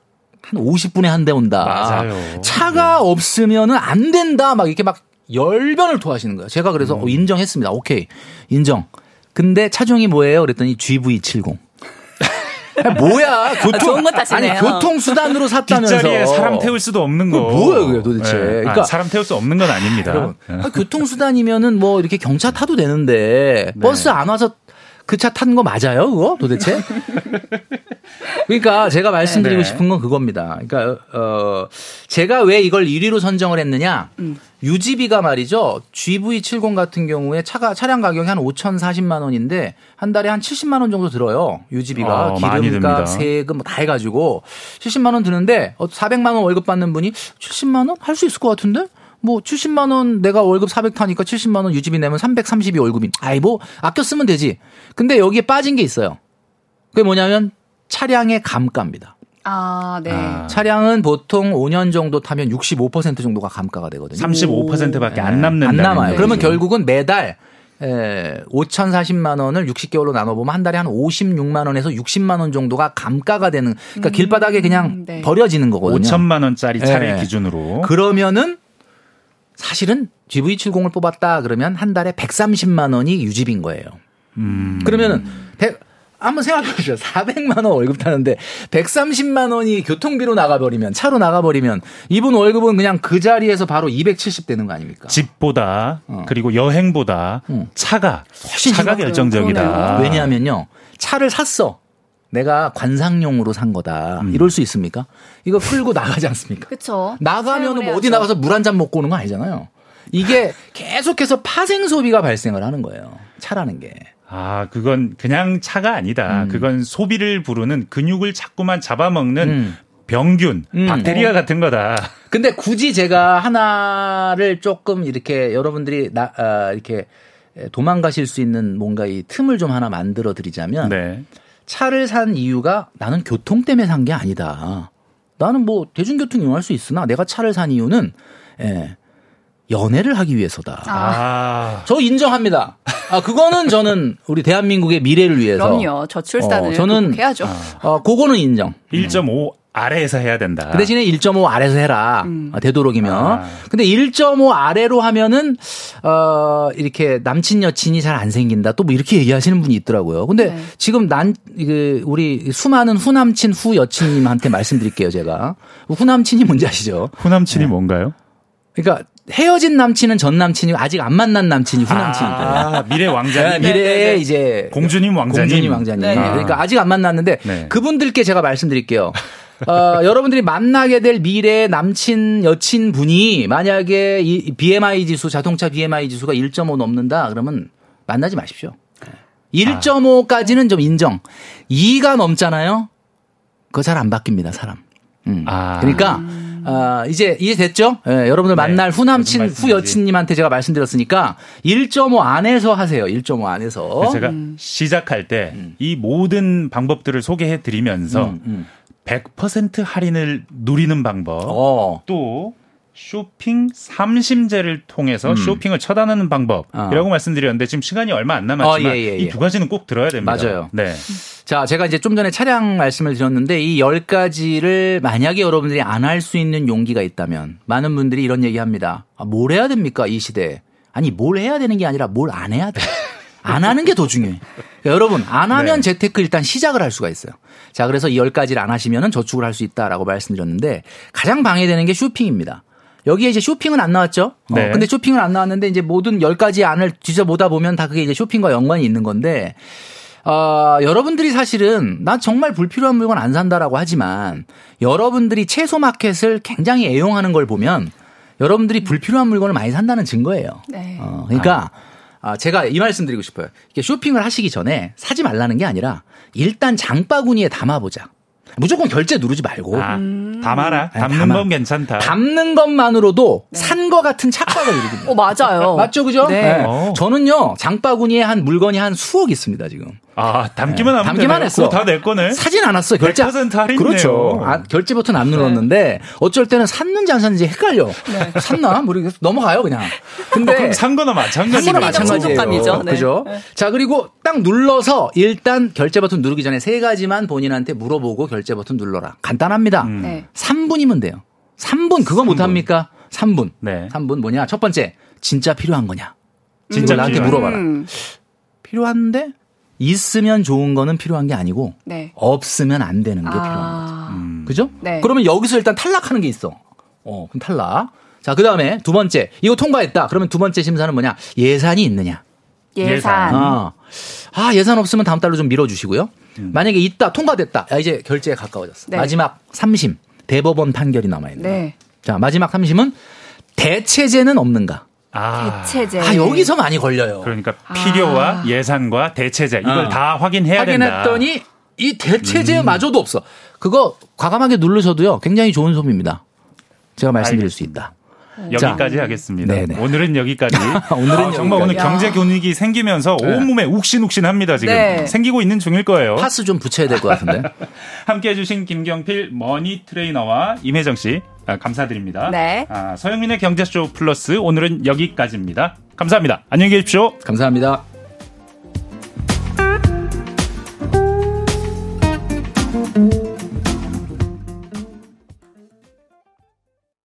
C: 50분에 한 대 온다.
B: 맞아요.
C: 차가 네. 없으면은 안 된다. 막 이렇게 막 열변을 토하시는 거예요. 제가 그래서 음. 어, 인정했습니다. 오케이. 인정. 근데 차종이 뭐예요? 그랬더니 GV70. 뭐야? 교통
D: 아,
C: 아니 교통 수단으로 샀다면서. 뒷자리에
B: 사람 태울 수도 없는 거
C: 뭐야 그게 도대체? 네.
B: 그러니까 아, 사람 태울 수 없는 건 아닙니다.
C: 아, 교통 수단이면은 뭐 이렇게 경차 타도 되는데 네. 버스 안 와서 그 차 탄 거 맞아요 그거 도대체 그러니까 제가 말씀드리고 네. 싶은 건 그겁니다 그러니까 어 제가 왜 이걸 1위로 선정을 했느냐 음. 유지비가 말이죠. GV70 같은 경우에 차가 차량 가격이 한 5,040만 원인데 한 달에 한 70만 원 정도 들어요. 유지비가 어, 기름값, 세금 뭐다 해가지고 70만 원 드는데 400만 어, 원 월급 받는 분이 70만 원 할 수 있을 것 같은데? 뭐 70만 원 내가 월급 400 타니까 70만 원 유지비 내면 330이 월급이. 아이 뭐 아껴 쓰면 되지. 근데 여기에 빠진 게 있어요. 그게 뭐냐면 차량의 감가입니다.
D: 아, 네. 아.
C: 차량은 보통 5년 정도 타면 65% 정도가 감가가 되거든요.
B: 35%밖에 안 남는
C: 안 남아요. 네. 그러면 결국은 매달 에, 5,040만 원을 60개월로 나눠보면 한 달에 한 56만 원에서 60만 원 정도가 감가가 되는, 그러니까 음, 길바닥에 그냥 네. 버려지는 거거든요.
B: 5천만 원짜리 차례 네. 기준으로.
C: 그러면은 사실은 GV70을 뽑았다 그러면 한 달에 130만 원이 유지비인 거예요. 음. 그러면은 100, 한번 생각해 보시죠. 400만 원 월급 타는데 130만 원이 교통비로 나가버리면 차로 나가버리면 이분 월급은 그냥 그 자리에서 바로 270 되는 거 아닙니까?
B: 집보다 어. 그리고 여행보다 어. 차가 훨씬 차가 결정적이다.
C: 왜냐하면요. 차를 샀어. 내가 관상용으로 산 거다. 음. 이럴 수 있습니까? 이거 끌고 나가지 않습니까?
D: 그렇죠.
C: 나가면 뭐 어디 나가서 물 한 잔 먹고 오는 거 아니잖아요. 이게 계속해서 파생 소비가 발생을 하는 거예요. 차라는 게.
B: 아, 그건 그냥 차가 아니다. 음. 그건 소비를 부르는 근육을 자꾸만 잡아먹는 음. 병균, 음. 박테리아 같은 거다.
C: 근데 굳이 제가 하나를 조금 이렇게 여러분들이 나, 아, 이렇게 도망가실 수 있는 뭔가 이 틈을 좀 하나 만들어 드리자면 네. 차를 산 이유가 나는 교통 때문에 산 게 아니다. 나는 뭐 대중교통 이용할 수 있으나 내가 차를 산 이유는 예, 연애를 하기 위해서다. 아. 저 인정합니다. 아, 그거는 저는 우리 대한민국의 미래를 위해서.
D: 그럼요. 저출산을 어, 저는 해야죠.
C: 어, 그거는 인정.
B: 1.5 아래에서 해야 된다.
C: 그 대신에 1.5 아래에서 해라. 음. 어, 되도록이면. 아. 근데 1.5 아래로 하면은 어 이렇게 남친 여친이 잘 안 생긴다. 또 뭐 이렇게 얘기하시는 분이 있더라고요. 근데 네. 지금 난 그 우리 수많은 후남친 후여친님한테 말씀드릴게요, 제가. 후남친이 뭔지 아시죠?
B: 후남친이 네. 뭔가요?
C: 그러니까 헤어진 남친은 전 남친이고 아직 안 만난 남친이 후남친이다.
B: 아, 미래 왕자님.
C: 네, 미래의 이제
B: 공주님 왕자님.
C: 공주님 왕자님. 네. 그러니까 아직 안 만났는데 네. 그분들께 제가 말씀드릴게요. 어, 여러분들이 만나게 될 미래 남친 여친 분이 만약에 이 BMI 지수 자동차 BMI 지수가 1.5 넘는다 그러면 만나지 마십시오. 1.5까지는 좀 인정. 2가 넘잖아요. 그거 잘 안 바뀝니다, 사람. 음. 아. 그러니까 아, 이제 이해됐죠? 예, 여러분들 네. 만날 후남친, 후여친님한테 제가 말씀드렸으니까 1.5 안에서 하세요. 1.5 안에서.
B: 제가 음. 시작할 때이 음. 모든 방법들을 소개해 드리면서 음, 100% 음. 할인을 누리는 방법, 어. 또 쇼핑 삼심제를 통해서 음. 쇼핑을 처단하는 방법이라고 어. 말씀드렸는데 지금 시간이 얼마 안 남았지만 어, 예, 예, 예. 이두 가지는 꼭 들어야 됩니다.
C: 맞아요. 네. 자, 제가 이제 좀 전에 차량 말씀을 드렸는데 이 10가지를 만약에 여러분들이 안 할 수 있는 용기가 있다면 많은 분들이 이런 얘기 합니다. 아, 뭘 해야 됩니까? 이 시대에. 아니, 뭘 해야 되는 게 아니라 뭘 안 해야 돼. <laughs> 안 하는 게 더 중요해. 그러니까 여러분, 안 하면 네. 재테크 일단 시작을 할 수가 있어요. 자, 그래서 이 10가지를 안 하시면은 저축을 할 수 있다라고 말씀드렸는데 가장 방해되는 게 쇼핑입니다. 여기에 이제 쇼핑은 안 나왔죠. 어, 네. 어, 근데 쇼핑은 안 나왔는데 이제 모든 10가지 안을 뒤져보다 보면 다 그게 이제 쇼핑과 연관이 있는 건데 어, 여러분들이 사실은 난 정말 불필요한 물건 안 산다라고 하지만 여러분들이 채소 마켓을 굉장히 애용하는 걸 보면 여러분들이 불필요한 물건을 많이 산다는 증거예요. 네. 어, 그러니까 아. 제가 이 말씀 드리고 싶어요. 이게 쇼핑을 하시기 전에 사지 말라는 게 아니라 일단 장바구니에 담아보자. 무조건 결제 누르지 말고 아,
B: 담아라. 네, 담는 담아. 건 괜찮다.
C: 담는 것만으로도 네. 산거 같은 착각을 <laughs> 이루니다
D: 어, 맞아요.
C: 맞죠, 그죠? 네. 네. 어. 저는요 장바구니에 한 물건이 한 수억 있습니다 지금.
B: 아 담기만 하면 담기만 했어. 다 내 거네.
C: 사진 않았어. 결제
B: 100% 할인이네요.
C: 그렇죠. 아, 결제 버튼 안 눌렀는데 네. 어쩔 때는 샀는지 안 샀는지 헷갈려. 네. 샀나 모르겠어. 넘어가요 그냥.
B: 근데 어, 그럼 산 거나 마찬가지.
C: 산 거나 마찬가지예요. 네. 그죠? 네. 자 그리고 딱 눌러서 일단 결제 버튼 누르기 전에 세 가지만 본인한테 물어보고 결제 버튼 눌러라. 간단합니다. 음. 네. 3분이면 돼요. 3분 그거 3분. 못 합니까? 3분. 네. 3분 뭐냐? 첫 번째 진짜 필요한 거냐? 진짜 음. 나한테 물어봐라. 음. 필요한데 있으면 좋은 거는 필요한 게 아니고 네. 없으면 안 되는 게 아. 필요한 거죠. 음. 그죠? 네. 그러면 여기서 일단 탈락하는 게 있어. 어, 그럼 탈락. 자, 그 다음에 두 번째. 이거 통과했다. 그러면 두 번째 심사는 뭐냐? 예산이 있느냐?
D: 예산. 어.
C: 아, 예산 없으면 다음 달로 좀 밀어주시고요. 음. 만약에 있다, 통과됐다. 야, 이제 결제에 가까워졌어. 네. 마지막 3심. 대법원 판결이 남아있는 네. 자, 마지막 3심은 대체제는 없는가?
D: 아. 대체제.
C: 아, 여기서 많이 걸려요.
B: 그러니까 필요와 아. 예산과 대체제 이걸 어. 다 확인해야
C: 된다. 확인했더니 이 대체제마저도 음. 없어. 그거 과감하게 누르셔도요. 굉장히 좋은 소비입니다. 제가 말씀드릴 알겠습니다. 수 있다.
B: 여기까지 자. 하겠습니다. 네네. 오늘은 여기까지. <laughs> 오늘은 아, 정말 오늘 경제 교육이 생기면서 네. 온몸에 욱신욱신합니다. 지금 네. 생기고 있는 중일 거예요.
C: 파스 좀 붙여야 될 것 같은데. <laughs>
B: 함께 해 주신 김경필 머니 트레이너와 임혜정 씨 아, 감사드립니다. 네. 아, 서영민의 경제쇼 플러스 오늘은 여기까지입니다. 감사합니다. 안녕히 계십시오.
C: 감사합니다.